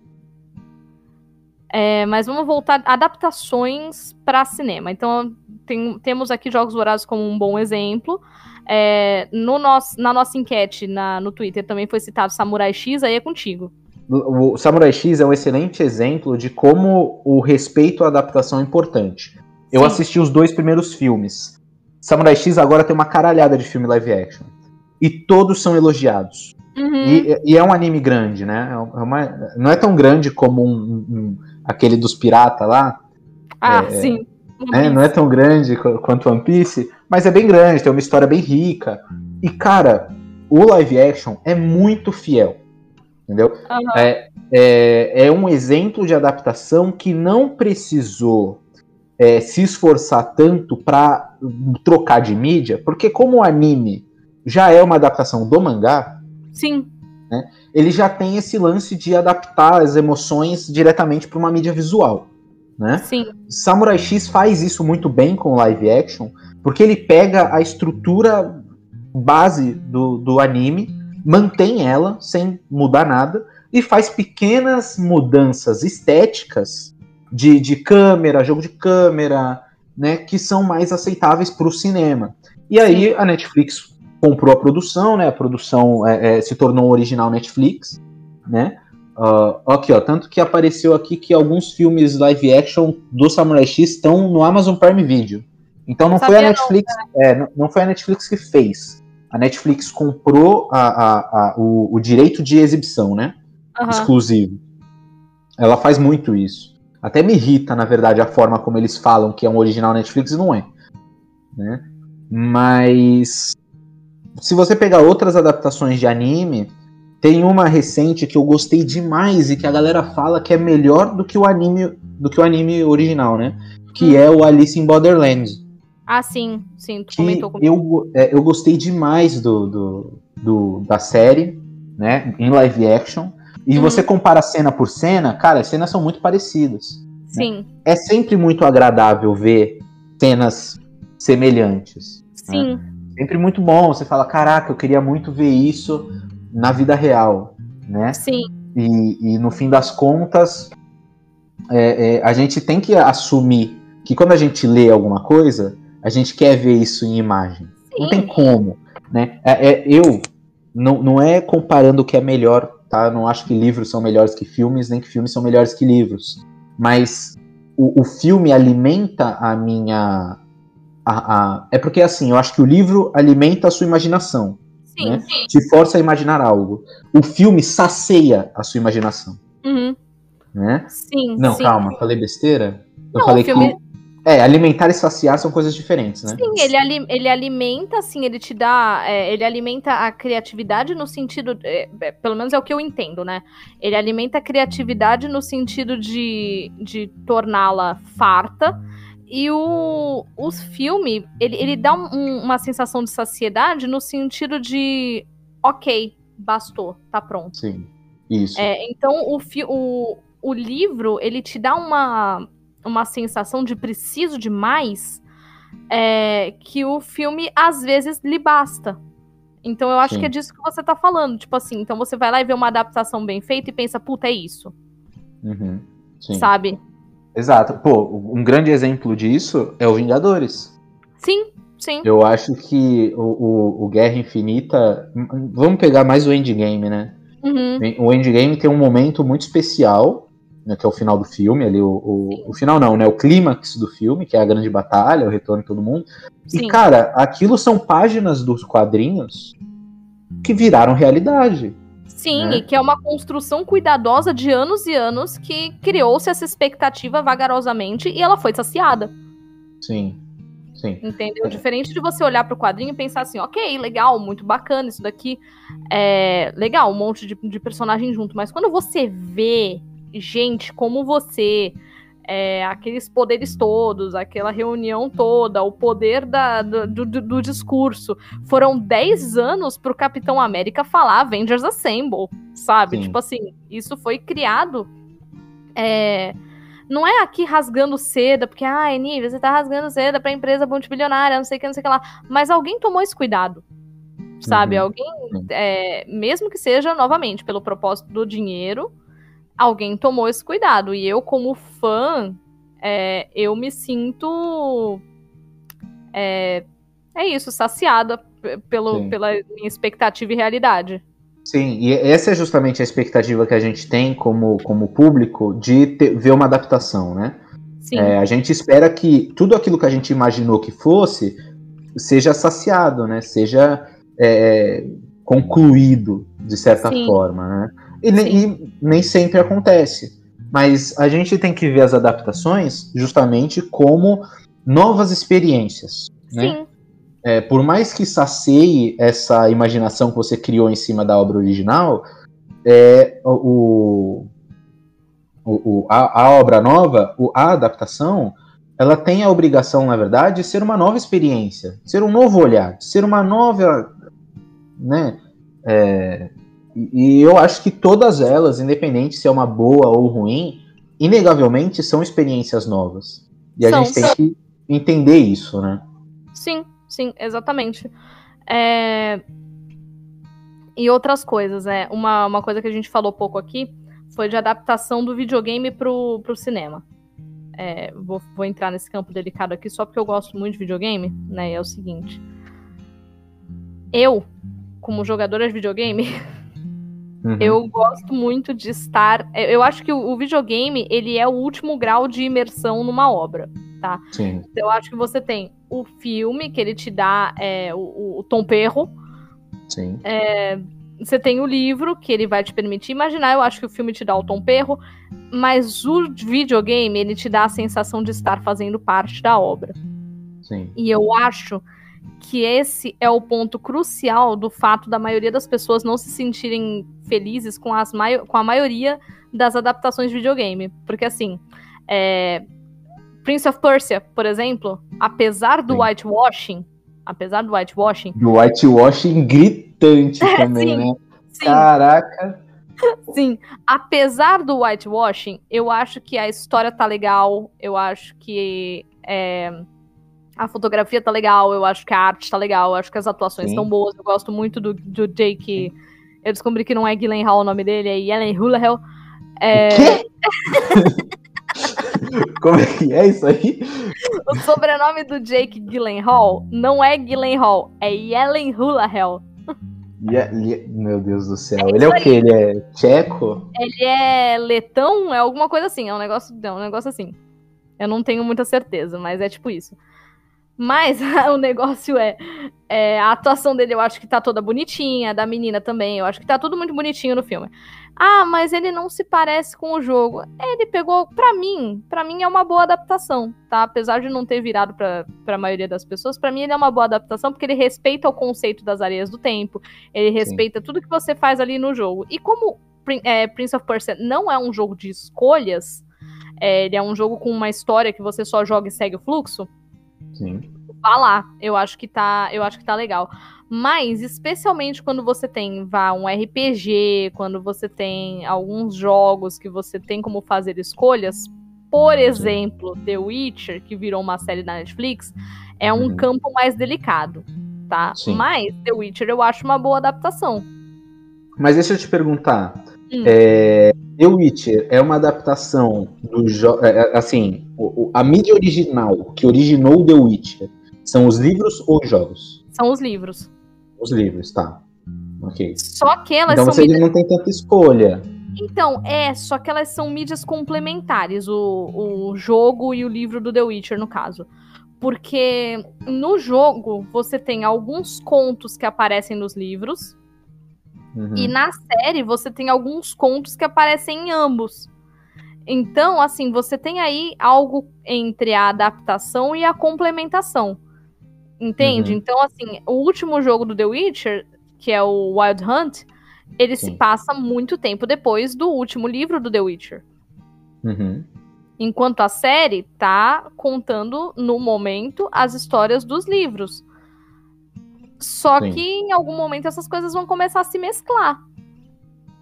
É, mas vamos voltar adaptações para cinema. Então tem, temos aqui Jogos Vorazes como um bom exemplo. É, no nosso, na nossa enquete na, no Twitter também foi citado Samurai X, aí é contigo. O Samurai X é um excelente exemplo de como o respeito à adaptação é importante. Eu Sim. assisti os dois primeiros filmes. Samurai X agora tem uma caralhada de filme live action. E todos são elogiados. Uhum. E, e, é um anime grande, né? É uma, não é tão grande como um, um, aquele dos piratas lá. Ah, é, sim. É, não é tão grande quanto One Piece, mas é bem grande, tem uma história bem rica. E, cara, o live action é muito fiel. Entendeu? Uhum. É, é, é, um exemplo de adaptação que não precisou é, se esforçar tanto para trocar de mídia, porque como o anime já é uma adaptação do mangá, sim, né, ele já tem esse lance de adaptar as emoções diretamente para uma mídia visual né? Sim. Samurai X faz isso muito bem com live action, porque ele pega a estrutura base do, do anime mantém ela sem mudar nada e faz pequenas mudanças estéticas de, de câmera, jogo de câmera, né, que são mais aceitáveis para o cinema. E aí a Netflix comprou a produção, né? A produção é, é, se tornou um original Netflix, né? Uh, aqui, ó, tanto que apareceu aqui que alguns filmes live action do Samurai X estão no Amazon Prime Video. Então não, foi a Netflix, não, é, não, não, foi a Netflix que fez. A Netflix comprou a, a, a o, o, direito de exibição, né? Uhum. Exclusivo. Ela faz muito isso. Até me irrita, na verdade, a forma como eles falam que é um original Netflix e não é. Né? Mas se você pegar outras adaptações de anime, tem uma recente que eu gostei demais e que a galera fala que é melhor do que o anime, do que o anime original, né? Que hum. é o Alice in Borderland. Ah, sim, sim, tu comentou comigo. Eu, é, eu gostei demais do, do, do, da série, né? Em live action. E hum. você compara cena por cena, cara, as cenas são muito parecidas. Né? Sim. Né? É sempre muito agradável ver cenas semelhantes. Sim. Né? Sempre muito bom. Você fala, caraca, eu queria muito ver isso na vida real, né? Sim. E, e no fim das contas, é, é, a gente tem que assumir que quando a gente lê alguma coisa, a gente quer ver isso em imagem. Sim. Não tem como, né? É, é, eu não, não é comparando o que é melhor, tá? Eu não acho que livros são melhores que filmes, nem que filmes são melhores que livros. Mas o, o filme alimenta a minha a, a, é porque assim, eu acho que o livro alimenta a sua imaginação. Sim, né? sim. Te força a imaginar algo. O filme sacia a sua imaginação. Uhum. Né? Sim. Não, sim. calma, falei besteira? Eu Não, falei filme... que. É, alimentar e saciar são coisas diferentes, né? Sim, ele, ali, ele alimenta, assim, ele te dá. É, ele alimenta a criatividade no sentido. É, é, pelo menos é o que eu entendo, né? Ele alimenta a criatividade no sentido de, de torná-la farta e o, o filme, ele, ele dá um, uma sensação de saciedade no sentido de, ok, bastou, tá pronto. Sim, isso. É, então, o, o, o livro, ele te dá uma, uma sensação de preciso demais é, que o filme, às vezes, lhe basta. Então, eu acho Sim. que é disso que você tá falando. Tipo assim, então você vai lá e vê uma adaptação bem feita e pensa, puta, é isso. Uhum. Sabe? Exato. Pô, um grande exemplo disso é o Vingadores. Sim, sim. Eu acho que o, o, o Guerra Infinita. Vamos pegar mais o Endgame, né? Uhum. O Endgame tem um momento muito especial, né, que é o final do filme, ali, o, o, o, final não, né? O clímax do filme, que é a grande batalha, o retorno de todo mundo. Sim. E, cara, aquilo são páginas dos quadrinhos que viraram realidade. Sim, né? e que é uma construção cuidadosa de anos e anos que criou-se essa expectativa vagarosamente e ela foi saciada. Sim. Sim. Entendeu? É. Diferente de você olhar para o quadrinho e pensar assim, ok, legal, muito bacana, isso daqui é legal, um monte de, de personagem junto. Mas quando você vê gente como você, é, aqueles poderes todos, aquela reunião toda, o poder da, do, do, do discurso. Foram 10 anos pro Capitão América falar Avengers Assemble, sabe? Sim. Tipo assim, isso foi criado. É, não é aqui rasgando seda, porque, ah, Eni, você tá rasgando seda pra empresa multibilionária, não sei o que, não sei o que lá. Mas alguém tomou esse cuidado. Sabe? Uhum. Alguém, é, mesmo que seja, novamente, pelo propósito do dinheiro, alguém tomou esse cuidado. E eu, como fã, é, eu me sinto. É, é isso, saciada pelo, pela minha expectativa e realidade. Sim, e essa é justamente a expectativa que a gente tem como, como público de ter, ver uma adaptação, né? Sim. É, a gente espera que tudo aquilo que a gente imaginou que fosse seja saciado, né? Seja é, concluído de certa Sim. forma, né? E, e, nem sempre acontece. Mas a gente tem que ver as adaptações justamente como novas experiências. Né? Sim. É, por mais que sacie essa imaginação que você criou em cima da obra original, é, o, o, o a, a, obra nova, a adaptação, ela tem a obrigação, na verdade, de ser uma nova experiência, ser um novo olhar, ser uma nova. Né, é, e eu acho que todas elas, independente se é uma boa ou ruim, inegavelmente são experiências novas. E a são, gente tem são. que entender isso, né? Sim, sim, exatamente. É... E outras coisas, é. Uma, uma coisa que a gente falou pouco aqui foi de adaptação do videogame pro, pro cinema. É, vou, vou entrar nesse campo delicado aqui só porque eu gosto muito de videogame, né? E é o seguinte. Eu, como jogadora de videogame, Uhum. eu gosto muito de estar. Eu acho que o, videogame ele é o último grau de imersão numa obra. Sim, Então, eu acho que você tem o filme, que ele te dá é, o, o tom perro. sim. Você tem o livro, que ele vai te permitir imaginar. Eu acho que o filme te dá o tom perro. Mas o videogame, ele te dá a sensação de estar fazendo parte da obra. Sim. E eu acho que esse é o ponto crucial do fato da maioria das pessoas não se sentirem felizes com, as com a maioria das adaptações de videogame. Porque, assim, é, Prince of Persia, por exemplo, apesar do Sim. whitewashing, apesar do whitewashing, Do whitewashing gritante também, Sim. né? sim, Caraca. Sim, apesar do whitewashing, eu acho que a história tá legal, eu acho que é, a fotografia tá legal, eu acho que a arte tá legal, eu acho que as atuações Sim. estão boas, eu gosto muito do, do Jake. Eu descobri que não é Gyllenhaal o nome dele, é Yellen Hulahan. É? Como é que é isso aí? o sobrenome do Jake Gyllenhaal não é Gyllenhaal, é Yellen Hulahan. Ye- ye- Meu Deus do céu. É Ele é o quê? Ele é tcheco? Ele é letão, é alguma coisa assim, é um negócio, é um negócio assim. Eu não tenho muita certeza, mas é tipo isso. Mas o negócio é, é, a atuação dele eu acho que tá toda bonitinha, da menina também, eu acho que tá tudo muito bonitinho no filme. Ah, mas ele não se parece com o jogo. Ele pegou, pra mim, pra mim é uma boa adaptação, tá? Apesar de não ter virado pra, pra maioria das pessoas, pra mim ele é uma boa adaptação porque ele respeita o conceito das areias do tempo, ele respeita tudo que você faz ali no jogo. E como é, Prince of Persia não é um jogo de escolhas, é, ele é um jogo com uma história que você só joga e segue o fluxo, Sim. vá lá. Eu acho que tá, eu acho que tá legal. Mas especialmente quando você tem vá um RPG, quando você tem alguns jogos que você tem como fazer escolhas, por exemplo, The Witcher, que virou uma série da Netflix, é um Uhum. campo mais delicado, tá? Sim. Mas The Witcher eu acho uma boa adaptação. Mas deixa eu te perguntar. Hum. É, The Witcher é uma adaptação do jogo. assim, o- o- a mídia original que originou The Witcher são os livros ou os jogos? São os livros. Os livros, tá. Ok. Só que elas Então são você mídias não tem tanta escolha. Então, é, só que elas são mídias complementares, o, o jogo e o livro do The Witcher, no caso. Porque no jogo você tem alguns contos que aparecem nos livros, Uhum. e na série você tem alguns contos que aparecem em ambos. Então, assim, você tem aí algo entre a adaptação e a complementação. Entende? Uhum. Então, assim, o último jogo do The Witcher, que é o Wild Hunt, ele se Sim. passa muito tempo depois do último livro do The Witcher. Uhum. Enquanto a série tá contando, no momento, as histórias dos livros. Só Sim. que em algum momento essas coisas vão começar a se mesclar.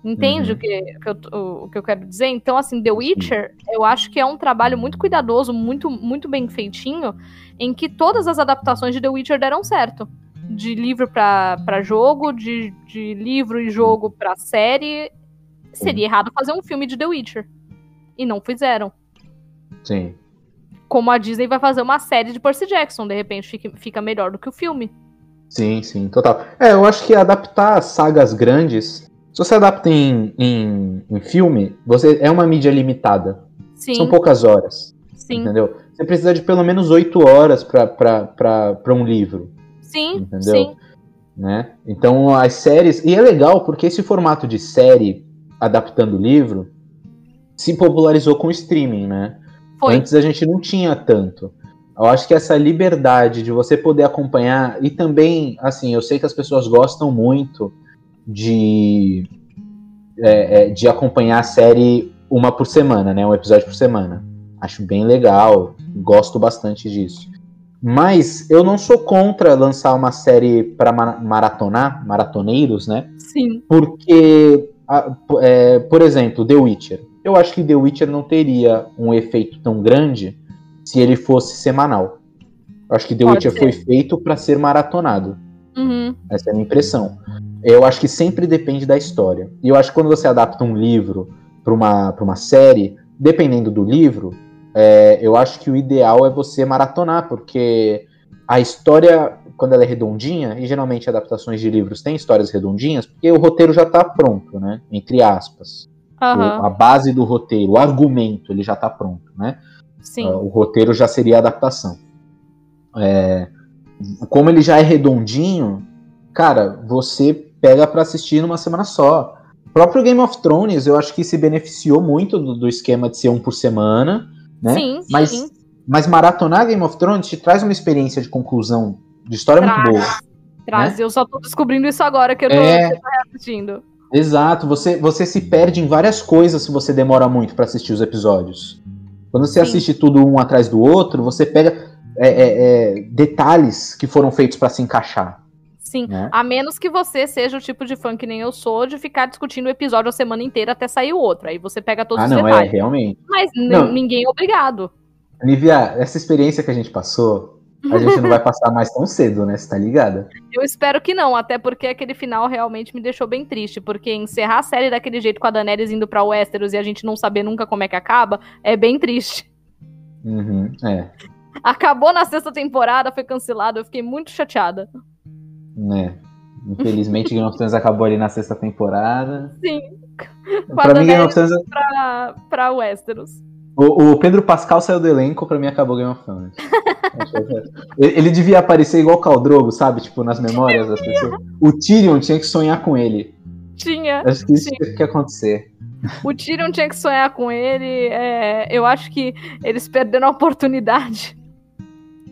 Entende Uhum. o, que, o que eu, o, o que eu quero dizer? Então, assim, The Witcher, eu acho que é um trabalho muito cuidadoso, muito, muito bem feitinho, em que todas as adaptações de The Witcher deram certo. De livro pra pra jogo, de, de livro e jogo pra série. Seria errado fazer um filme de The Witcher. E não fizeram. Sim. Como a Disney vai fazer uma série de Percy Jackson, de repente fica, fica melhor do que o filme. Sim, sim, total. É, eu acho que adaptar sagas grandes. Se você adapta em, em, em filme, você é uma mídia limitada. Sim, São poucas horas. sim, Entendeu? Você precisa de pelo menos oito horas para um livro. sim, Entendeu? sim. né? Então as séries. E é legal porque esse formato de série adaptando o livro se popularizou com o streaming, né? Foi. Antes a gente não tinha tanto. Eu acho que essa liberdade de você poder acompanhar, e também, assim, eu sei que as pessoas gostam muito de, é, é, de acompanhar a série uma por semana, né? Um episódio por semana. Acho bem legal, gosto bastante disso. Mas eu não sou contra lançar uma série para maratonar, maratoneiros, né? Sim, Porque, é, por exemplo, The Witcher. Eu acho que The Witcher não teria um efeito tão grande se ele fosse semanal. Eu acho que The Pode Witcher ser. foi feito para ser maratonado. Uhum, Essa é a minha impressão. Eu acho que sempre depende da história. E eu acho que quando você adapta um livro para uma, pra uma série, dependendo do livro, é, eu acho que o ideal é você maratonar, porque a história, quando ela é redondinha, e geralmente adaptações de livros têm histórias redondinhas, porque o roteiro já está pronto, né? Entre aspas. Aham, O- a base do roteiro, o argumento, ele já está pronto, né? sim. Uh, o roteiro já seria a adaptação. É, como ele já é redondinho, cara, você pega pra assistir numa semana só. O próprio Game of Thrones, eu acho que se beneficiou muito do, do esquema de ser um por semana, né? Sim, mas, sim. mas maratonar Game of Thrones te traz uma experiência de conclusão de história muito Traz. boa. Traz. Eu só tô descobrindo isso agora que eu tô, É. que eu tô reassistindo. Exato, você, você se perde em várias coisas se você demora muito pra assistir os episódios. Quando você Sim. assiste tudo um atrás do outro, você pega é, é, é, detalhes que foram feitos pra se encaixar. Sim. Né? A menos que você seja o tipo de fã que nem eu sou, de ficar discutindo o episódio a semana inteira até sair o outro. Aí você pega todos Ah, os não, é, detalhes. realmente. Mas Não. ninguém é obrigado. Nivia, essa experiência que a gente passou, a gente não vai passar mais tão cedo, né? Você tá ligada? Eu espero que não, até porque aquele final realmente me deixou bem triste, porque encerrar a série daquele jeito com a Daenerys indo pra Westeros e a gente não saber nunca como é que acaba, é bem triste. Uhum, é, Acabou na sexta temporada, foi cancelado, eu fiquei muito chateada. né? Infelizmente, Game of Thrones acabou ali na sexta temporada. Sim, Pra mim, Game of Thrones. pra, pra Westeros. O, o Pedro Pascal saiu do elenco, pra mim acabou Game of Thrones. ele, devia aparecer igual o Caldrogo, sabe? Tipo, nas memórias das pessoas. O Tyrion tinha que sonhar com ele. Tinha. Acho que isso tinha que acontecer. O Tyrion tinha que sonhar com ele. é, eu acho que eles perderam a oportunidade.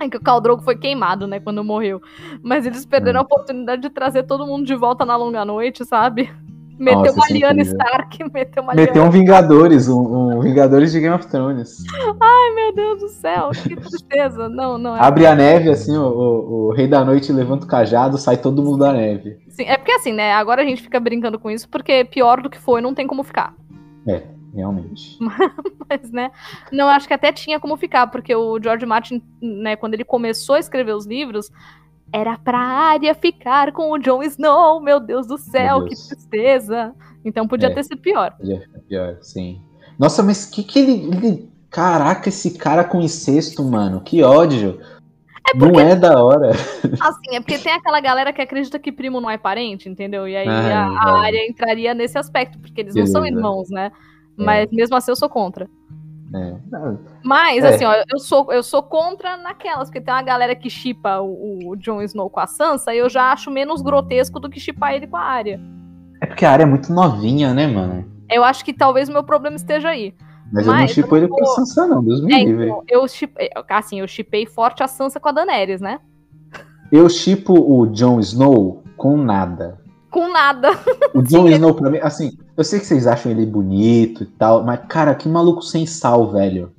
É que o Khal foi queimado, né, quando morreu. Mas eles perderam a oportunidade de trazer todo mundo de volta na longa noite, sabe? Meteu Nossa, uma isso é. Stark, meteu uma Meteu Lyanna. um Vingadores, um, um Vingadores de Game of Thrones. Ai, meu Deus do céu, que tristeza. Não, não é. Abre a neve, assim, o, o- o Rei da Noite levanta o cajado, sai todo mundo da neve. Sim, é porque assim, né? Agora a gente fica brincando com isso, porque pior do que foi, não tem como ficar. Realmente. Mas, né? Não, acho que até tinha como ficar, porque o George Martin, né, quando ele começou a escrever os livros, era pra área ficar com o Jon Snow, meu Deus do céu, Meu que Deus. tristeza. Então podia É. ter sido pior. Podia ficar pior, sim. Nossa, mas que que ele, ele- Caraca, esse cara com incesto, mano. Que ódio. Não é da hora. Assim, é porque tem aquela galera que acredita que primo não é parente, entendeu? E aí Ah, a, é. a área entraria nesse aspecto, porque eles não são Beleza. irmãos, né? Mas mesmo assim eu sou contra. É. Mas, É. assim, ó, eu sou, eu sou contra naquelas, porque tem uma galera que chipa o, o Jon Snow com a Sansa e eu já acho menos grotesco do que chipar ele com a Arya. É porque a área é muito novinha, né, mano? Eu acho que talvez o meu problema esteja aí. Mas, eu Mas não chipo eu ele com vou- Sansa, não. Deus me É, livre. então, eu chipei, assim, eu chipei forte a Sansa com a Daenerys, né? Eu chipo o Jon Snow com nada. Com nada. O Jon Snow, pra mim, assim, eu sei que vocês acham ele bonito e tal, mas, cara, que maluco sem sal, velho.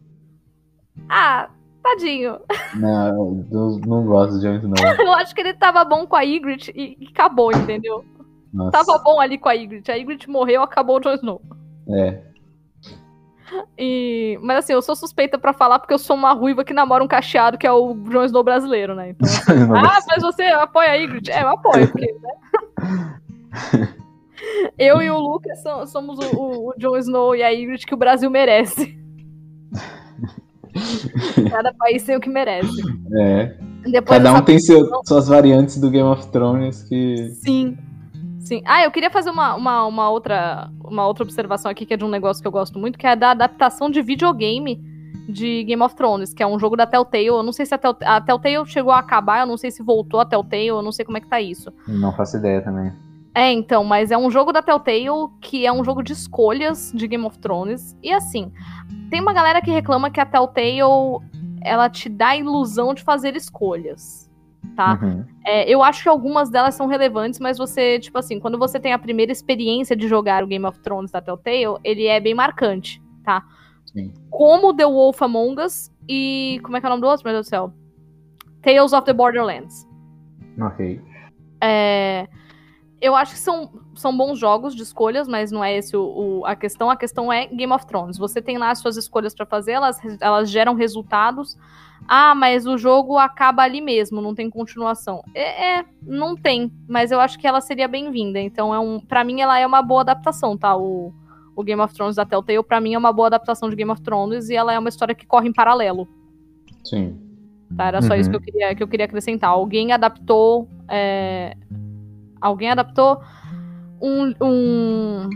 Ah, tadinho. Não, eu não gosto do Jon Snow. Eu acho que ele tava bom com a Ygritte e, e acabou, entendeu? Nossa. Tava bom ali com a Ygritte. A Ygritte morreu, acabou o Jon Snow. É. E, mas assim, eu sou suspeita pra falar porque eu sou uma ruiva que namora um cacheado que é o Jon Snow brasileiro, né? Então, Ah, mas você apoia a Ygritte? É, eu apoio, porque, né? Eu e o Lucas so- somos o, o, o Jon Snow e a Ygritte que o Brasil merece. Cada país tem o que merece. é. Depois Cada um tem seu- suas variantes do Game of Thrones que. Sim. Sim. Ah, eu queria fazer uma, uma, uma outra, uma outra observação aqui, que é de um negócio que eu gosto muito, que é da adaptação de videogame de Game of Thrones, que é um jogo da Telltale. Eu não sei se a, Tell- a Telltale chegou a acabar, eu não sei se voltou a Telltale, eu não sei como é que tá isso. Não faço ideia também. É, então, mas é um jogo da Telltale que é um jogo de escolhas de Game of Thrones. E assim, tem uma galera que reclama que a Telltale ela te dá a ilusão de fazer escolhas, tá? Uhum. É, eu acho que algumas delas são relevantes, mas você, tipo assim, quando você tem a primeira experiência de jogar o Game of Thrones da Telltale, ele é bem marcante, tá? Sim. Como The Wolf Among Us e. Como é que é o nome do outro, meu Deus do céu? Tales of the Borderlands. Ok. É, eu acho que são, são bons jogos de escolhas, mas não é esse o, o a questão. A questão é Game of Thrones. Você tem lá as suas escolhas para fazer, elas, elas geram resultados. Ah, mas o jogo acaba ali mesmo, não tem continuação. É, é não tem, mas eu acho que ela seria bem-vinda. Então, é um, para mim, ela é uma boa adaptação, tá? O, o Game of Thrones da Telltale, para mim, é uma boa adaptação de Game of Thrones e ela é uma história que corre em paralelo. Sim. Tá? Era só uhum. isso que eu, queria, que eu queria acrescentar. Alguém adaptou. É, Alguém adaptou um, um,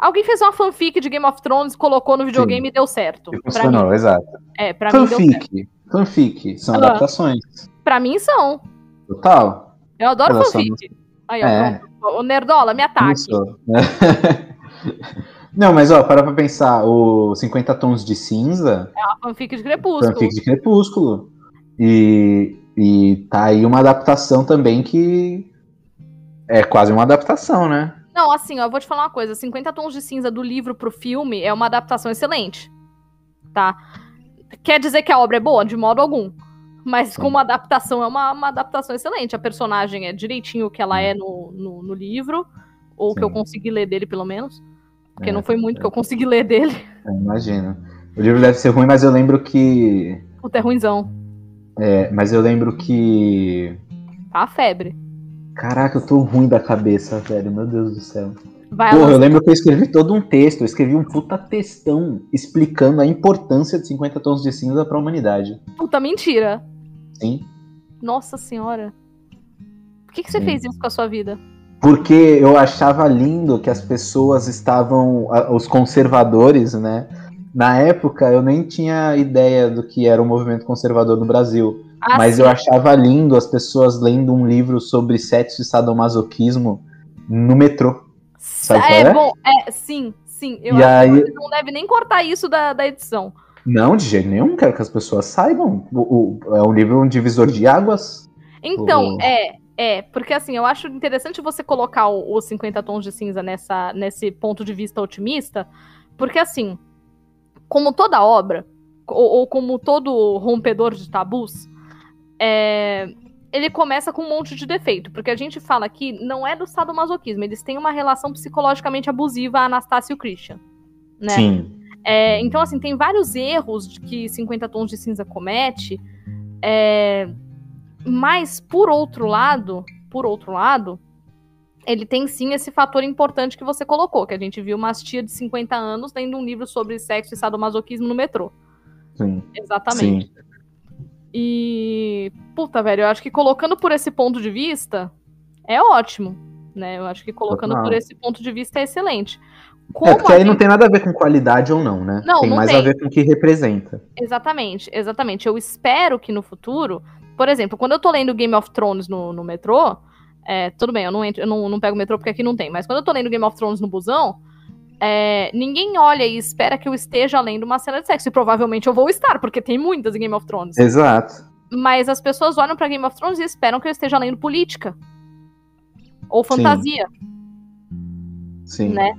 Alguém fez uma fanfic de Game of Thrones, colocou no videogame Sim. e deu certo. E funcionou, mim. exato. É, pra fanfic, mim deu certo. Fanfic, são ah. adaptações. Pra mim são. Total. Eu adoro fanfic. Aí, ó, é. O Nerdola, me ataque. Não, mas ó, para pra pensar, o 50 Tons de Cinza. É uma fanfic de Crepúsculo. Fanfic de Crepúsculo. E, e tá aí uma adaptação também que é quase uma adaptação, né? Não, assim, ó, eu vou te falar uma coisa: 50 Tons de Cinza do livro pro filme é uma adaptação excelente. Tá? Quer dizer que a obra é boa? De modo algum. Mas como adaptação, é uma, uma adaptação excelente. A personagem é direitinho o que ela é no, no, no livro, ou Sim. que eu consegui ler dele, pelo menos. Porque é, não foi muito é. que eu consegui ler dele. É, imagino. O livro deve ser ruim, mas eu lembro que. O é ruimzão. É, mas eu lembro que. Tá a febre. Caraca, eu tô ruim da cabeça, velho. Meu Deus do céu. Vai Porra, eu lembro que eu escrevi todo um texto, eu escrevi um puta textão explicando a importância de 50 tons de cinza pra humanidade. Puta mentira. Sim. Nossa senhora. Por que, que você Sim. fez isso com a sua vida? Porque eu achava lindo que as pessoas estavam, os conservadores, né? Na época eu nem tinha ideia do que era o movimento conservador no Brasil. Ah, mas sim. eu achava lindo as pessoas lendo um livro sobre sexo e sadomasoquismo no metrô. Sabe é, é, bom, é, sim, sim. Eu e acho aí... que não deve nem cortar isso da, da edição. Não, de jeito nenhum, quero que as pessoas saibam. O, o é um livro um divisor de águas. Então, o... é, é, porque assim, eu acho interessante você colocar os 50 tons de cinza nessa, nesse ponto de vista otimista, porque assim, como toda obra, ou, ou como todo rompedor de tabus, é, ele começa com um monte de defeito, porque a gente fala aqui não é do sadomasoquismo, eles têm uma relação psicologicamente abusiva, a Anastácia e o Christian. Né? Sim. É, então, assim, tem vários erros que 50 Tons de Cinza comete, é, mas, por outro lado, por outro lado, ele tem sim esse fator importante que você colocou, que a gente viu uma tia de 50 anos lendo um livro sobre sexo e sadomasoquismo no metrô. Sim. Exatamente. Sim. E. Puta, velho, eu acho que colocando por esse ponto de vista é ótimo. Né? Eu acho que colocando por esse ponto de vista é excelente. Como é, porque aí gente... não tem nada a ver com qualidade ou não, né? Não, tem não mais tem. a ver com o que representa. Exatamente, exatamente. Eu espero que no futuro, por exemplo, quando eu tô lendo Game of Thrones no, no metrô, é, tudo bem, eu não entro, eu não, não pego o metrô porque aqui não tem, mas quando eu tô lendo Game of Thrones no busão, é, ninguém olha e espera que eu esteja lendo uma cena de sexo. E provavelmente eu vou estar, porque tem muitas em Game of Thrones. Exato. Mas as pessoas olham para Game of Thrones e esperam que eu esteja lendo política. Ou fantasia. Sim. Né?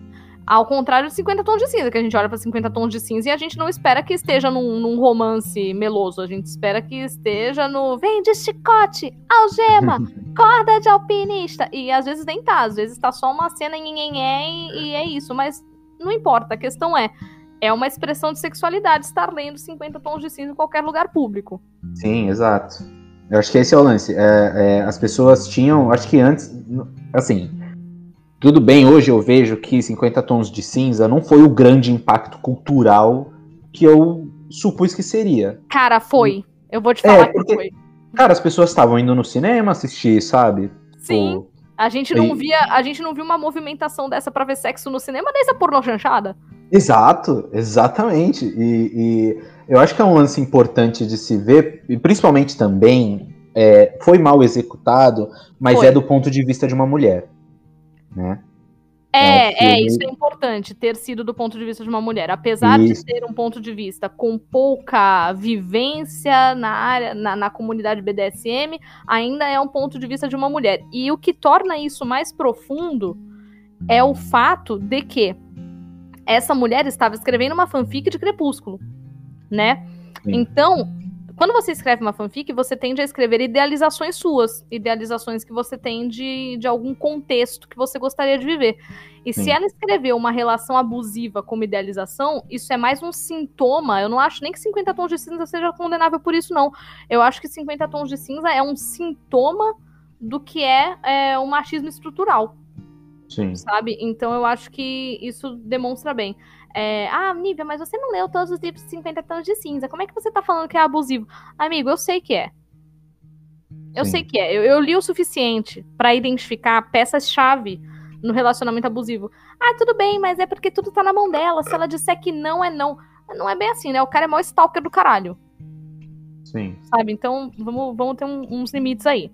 Ao contrário de 50 tons de cinza, que a gente olha para 50 tons de cinza e a gente não espera que esteja num, num, romance meloso. A gente espera que esteja no vem de chicote, algema, corda de alpinista. E às vezes nem tá, às vezes tá só uma cena em e é isso. Mas não importa, a questão é, é uma expressão de sexualidade estar lendo 50 tons de cinza em qualquer lugar público. Sim, exato. Eu acho que esse é o lance. É, é, as pessoas tinham, acho que antes, assim, tudo bem, hoje eu vejo que 50 tons de cinza não foi o grande impacto cultural que eu supus que seria. Cara, foi. Eu vou te falar é, porque, que foi. Cara, as pessoas estavam indo no cinema assistir, sabe? Sim. Pô, a gente não e... via, a gente não viu uma movimentação dessa para ver sexo no cinema desde a pornô chanchada. Exato, exatamente. E, e, eu acho que é um lance importante de se ver, e principalmente também é, foi mal executado, mas foi. é do ponto de vista de uma mulher, né? É, é, é, isso é importante, ter sido do ponto de vista de uma mulher. Apesar isso. de ter um ponto de vista com pouca vivência na área, na, na, comunidade BDSM, ainda é um ponto de vista de uma mulher. E o que torna isso mais profundo é o fato de que essa mulher estava escrevendo uma fanfic de Crepúsculo, né? Sim. Então, quando você escreve uma fanfic, você tende a escrever idealizações suas, idealizações que você tem de, de algum contexto que você gostaria de viver. E Sim. se ela escreveu uma relação abusiva como idealização, isso é mais um sintoma. Eu não acho nem que 50 tons de cinza seja condenável por isso, não. Eu acho que 50 tons de cinza é um sintoma do que é, é o machismo estrutural. Sim. Sabe? Então eu acho que isso demonstra bem. É, ah, Nívia, mas você não leu todos os livros de 50 tons de cinza. Como é que você tá falando que é abusivo? Amigo, eu sei que é. Eu Sim. sei que é. Eu, eu li o suficiente para identificar peças-chave no relacionamento abusivo. Ah, tudo bem, mas é porque tudo tá na mão dela. Se ela disser que não, é não. Não é bem assim, né? O cara é maior stalker do caralho. Sim. Sabe? Então, vamos, vamos ter um, uns limites aí.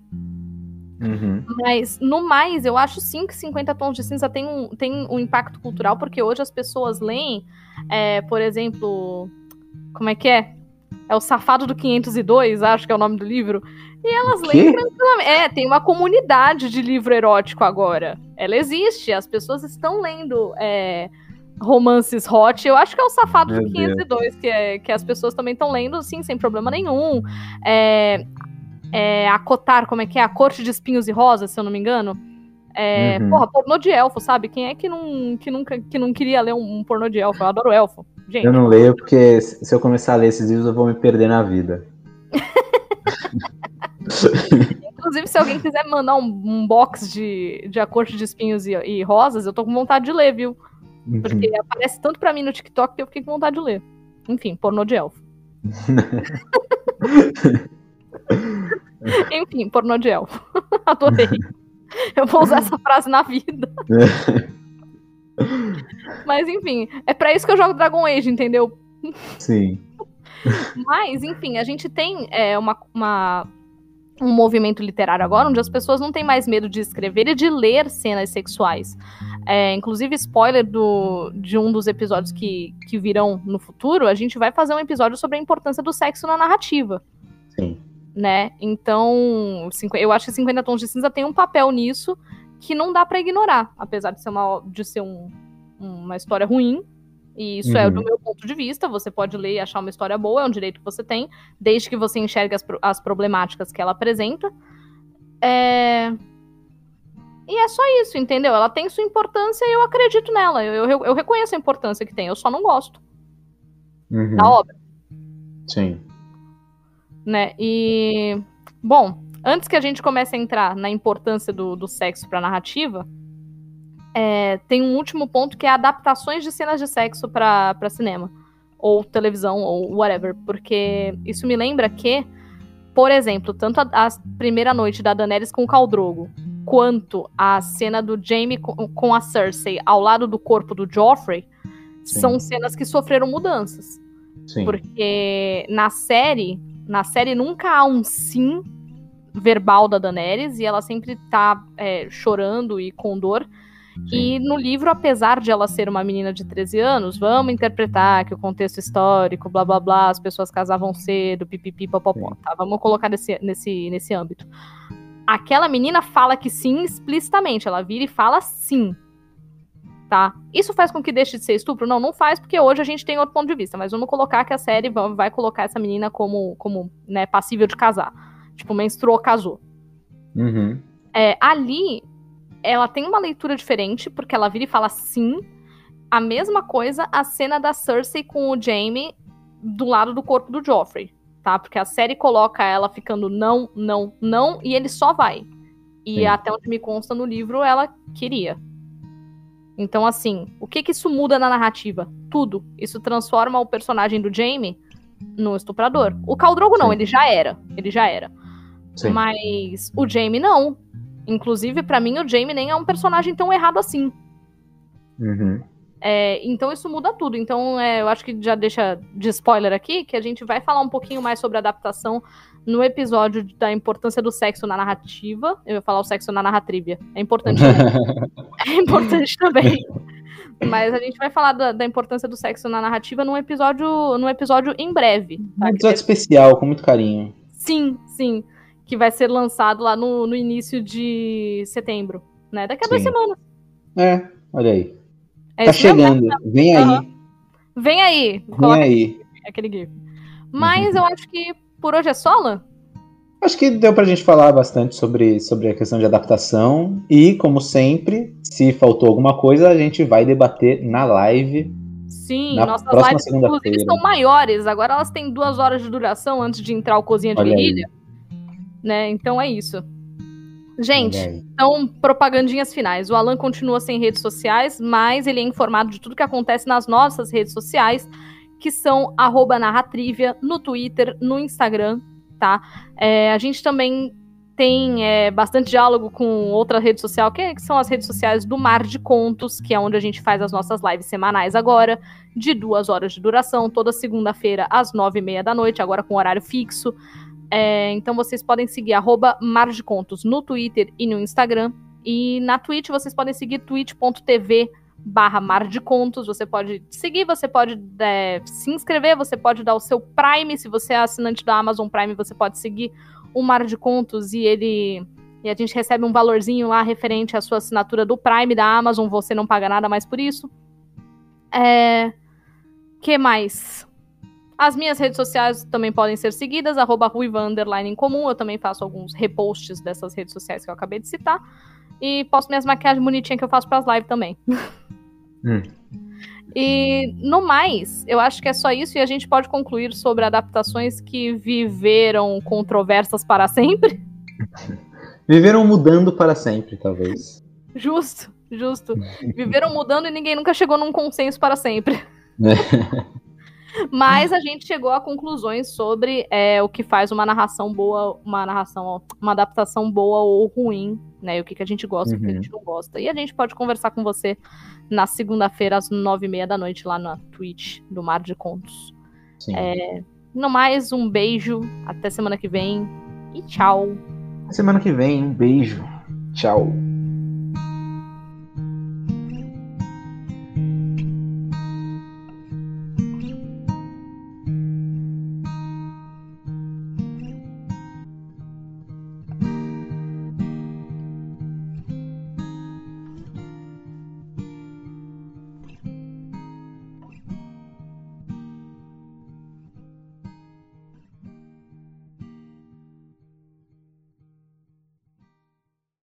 Uhum. Mas, no mais, eu acho sim que 50 Tons de Cinza tem um, tem um impacto cultural, porque hoje as pessoas leem, é, por exemplo, como é que é? É o Safado do 502, acho que é o nome do livro. E elas leem tranquilamente. É, tem uma comunidade de livro erótico agora. Ela existe, as pessoas estão lendo é, romances hot. Eu acho que é o Safado Meu do 502, que, é, que as pessoas também estão lendo, sim, sem problema nenhum. É, é, a Cotar, como é que é? A Corte de Espinhos e Rosas, se eu não me engano. É, uhum. Porra, pornô de elfo, sabe? Quem é que não, que nunca que não queria ler um, um pornô de elfo? Eu adoro elfo. Gente. Eu não leio porque se eu começar a ler esses livros eu vou me perder na vida. Inclusive, se alguém quiser mandar um, um, box de, de A Corte de Espinhos e, e, Rosas, eu tô com vontade de ler, viu? Uhum. Porque aparece tanto pra mim no TikTok que eu fiquei com vontade de ler. Enfim, pornô de elfo. Enfim, pornô de elfo. Adorei. Eu vou usar essa frase na vida. Mas enfim, é para isso que eu jogo Dragon Age, entendeu? Sim. Mas, enfim, a gente tem é, uma, uma, um movimento literário agora onde as pessoas não têm mais medo de escrever e de ler cenas sexuais. É, inclusive, spoiler do, de um dos episódios que, que virão no futuro, a gente vai fazer um episódio sobre a importância do sexo na narrativa. Sim né? Então, eu acho que 50 Tons de Cinza tem um papel nisso que não dá para ignorar, apesar de ser uma, de ser um, uma história ruim. E isso uhum. é do meu ponto de vista. Você pode ler e achar uma história boa, é um direito que você tem, desde que você enxergue as, as problemáticas que ela apresenta. É... E é só isso, entendeu? Ela tem sua importância e eu acredito nela. Eu, eu, eu reconheço a importância que tem, eu só não gosto uhum. da obra. Sim né? E bom, antes que a gente comece a entrar na importância do, do sexo para a narrativa, é, tem um último ponto que é adaptações de cenas de sexo para cinema ou televisão ou whatever, porque isso me lembra que, por exemplo, tanto a, a primeira noite da Daenerys com o Caldrogo quanto a cena do Jaime com, com a Cersei ao lado do corpo do Joffrey Sim. são cenas que sofreram mudanças. Sim. Porque na série na série nunca há um sim verbal da Daenerys e ela sempre tá é, chorando e com dor. Sim. E no livro, apesar de ela ser uma menina de 13 anos, vamos interpretar que o contexto histórico, blá blá blá, as pessoas casavam cedo, pipipi, popopó, tá? Vamos colocar nesse, nesse, nesse âmbito. Aquela menina fala que sim explicitamente, ela vira e fala sim tá? Isso faz com que deixe de ser estupro? Não, não faz, porque hoje a gente tem outro ponto de vista, mas vamos colocar que a série vai colocar essa menina como, como né, passível de casar. Tipo, menstruou, casou. Uhum. É, ali, ela tem uma leitura diferente, porque ela vira e fala sim. A mesma coisa a cena da Cersei com o Jaime do lado do corpo do Joffrey, tá? Porque a série coloca ela ficando não, não, não, e ele só vai. E sim. até onde me consta no livro, ela queria. Então, assim, o que que isso muda na narrativa? Tudo. Isso transforma o personagem do Jaime no estuprador. O Caldrogo não, Sim. ele já era. Ele já era. Sim. Mas o Jaime não. Inclusive, para mim, o Jaime nem é um personagem tão errado assim. Uhum. É, então isso muda tudo. Então é, eu acho que já deixa de spoiler aqui que a gente vai falar um pouquinho mais sobre adaptação no episódio da importância do sexo na narrativa. Eu ia falar o sexo na narratrívia. É importante é importante também. Mas a gente vai falar da, da, importância do sexo na narrativa num episódio, num episódio em breve. Tá? Um episódio especial, com muito carinho. Sim, sim. Que vai ser lançado lá no, no início de setembro. Né? Daqui a sim. duas semanas. É, olha aí. É tá chegando. Vem aí. Uhum. Vem aí. Vem aí. Aquele gif. Mas uhum. eu acho que Por hoje é só, Lan? Acho que deu pra gente falar bastante sobre, sobre a questão de adaptação. E, como sempre, se faltou alguma coisa, a gente vai debater na live. Sim, Na nossas lives, inclusive, são maiores. Agora elas têm duas horas de duração antes de entrar o Cozinha de Olha aí. Guerrilha. Né? Então é isso. Gente. Então, propagandinhas finais. O Alan continua sem redes sociais, mas ele é informado de tudo que acontece nas nossas redes sociais, que são narratrivia, no Twitter, no Instagram, tá? É, a gente também tem é, bastante diálogo com outra rede social, que, que são as redes sociais do Mar de Contos, que é onde a gente faz as nossas lives semanais agora, de duas horas de duração, toda segunda-feira às nove e meia da noite, agora com horário fixo. É, então vocês podem seguir arroba Mar de Contos no Twitter e no Instagram. E na Twitch vocês podem seguir twitch.tv barra Mar de Contos. Você pode seguir, você pode é, se inscrever, você pode dar o seu Prime. Se você é assinante da Amazon Prime, você pode seguir o Mar de Contos e ele. E a gente recebe um valorzinho lá referente à sua assinatura do Prime da Amazon. Você não paga nada mais por isso. É. que mais? As minhas redes sociais também podem ser seguidas, arroba Ruiva comum. Eu também faço alguns reposts dessas redes sociais que eu acabei de citar. E posto minhas maquiagens bonitinhas que eu faço pras lives também. Hum. E no mais, eu acho que é só isso e a gente pode concluir sobre adaptações que viveram controvérsias para sempre. Viveram mudando para sempre, talvez. Justo, justo. Viveram mudando e ninguém nunca chegou num consenso para sempre. Mas a gente chegou a conclusões sobre é, o que faz uma narração boa, uma narração, uma adaptação boa ou ruim, né? E o que, que a gente gosta e o que a Uhum. gente não gosta. E a gente pode conversar com você na segunda-feira, às nove e meia da noite, lá na Twitch do Mar de Contos. Sim. No mais, um beijo, até semana que vem e tchau. Semana que vem, um beijo. Tchau.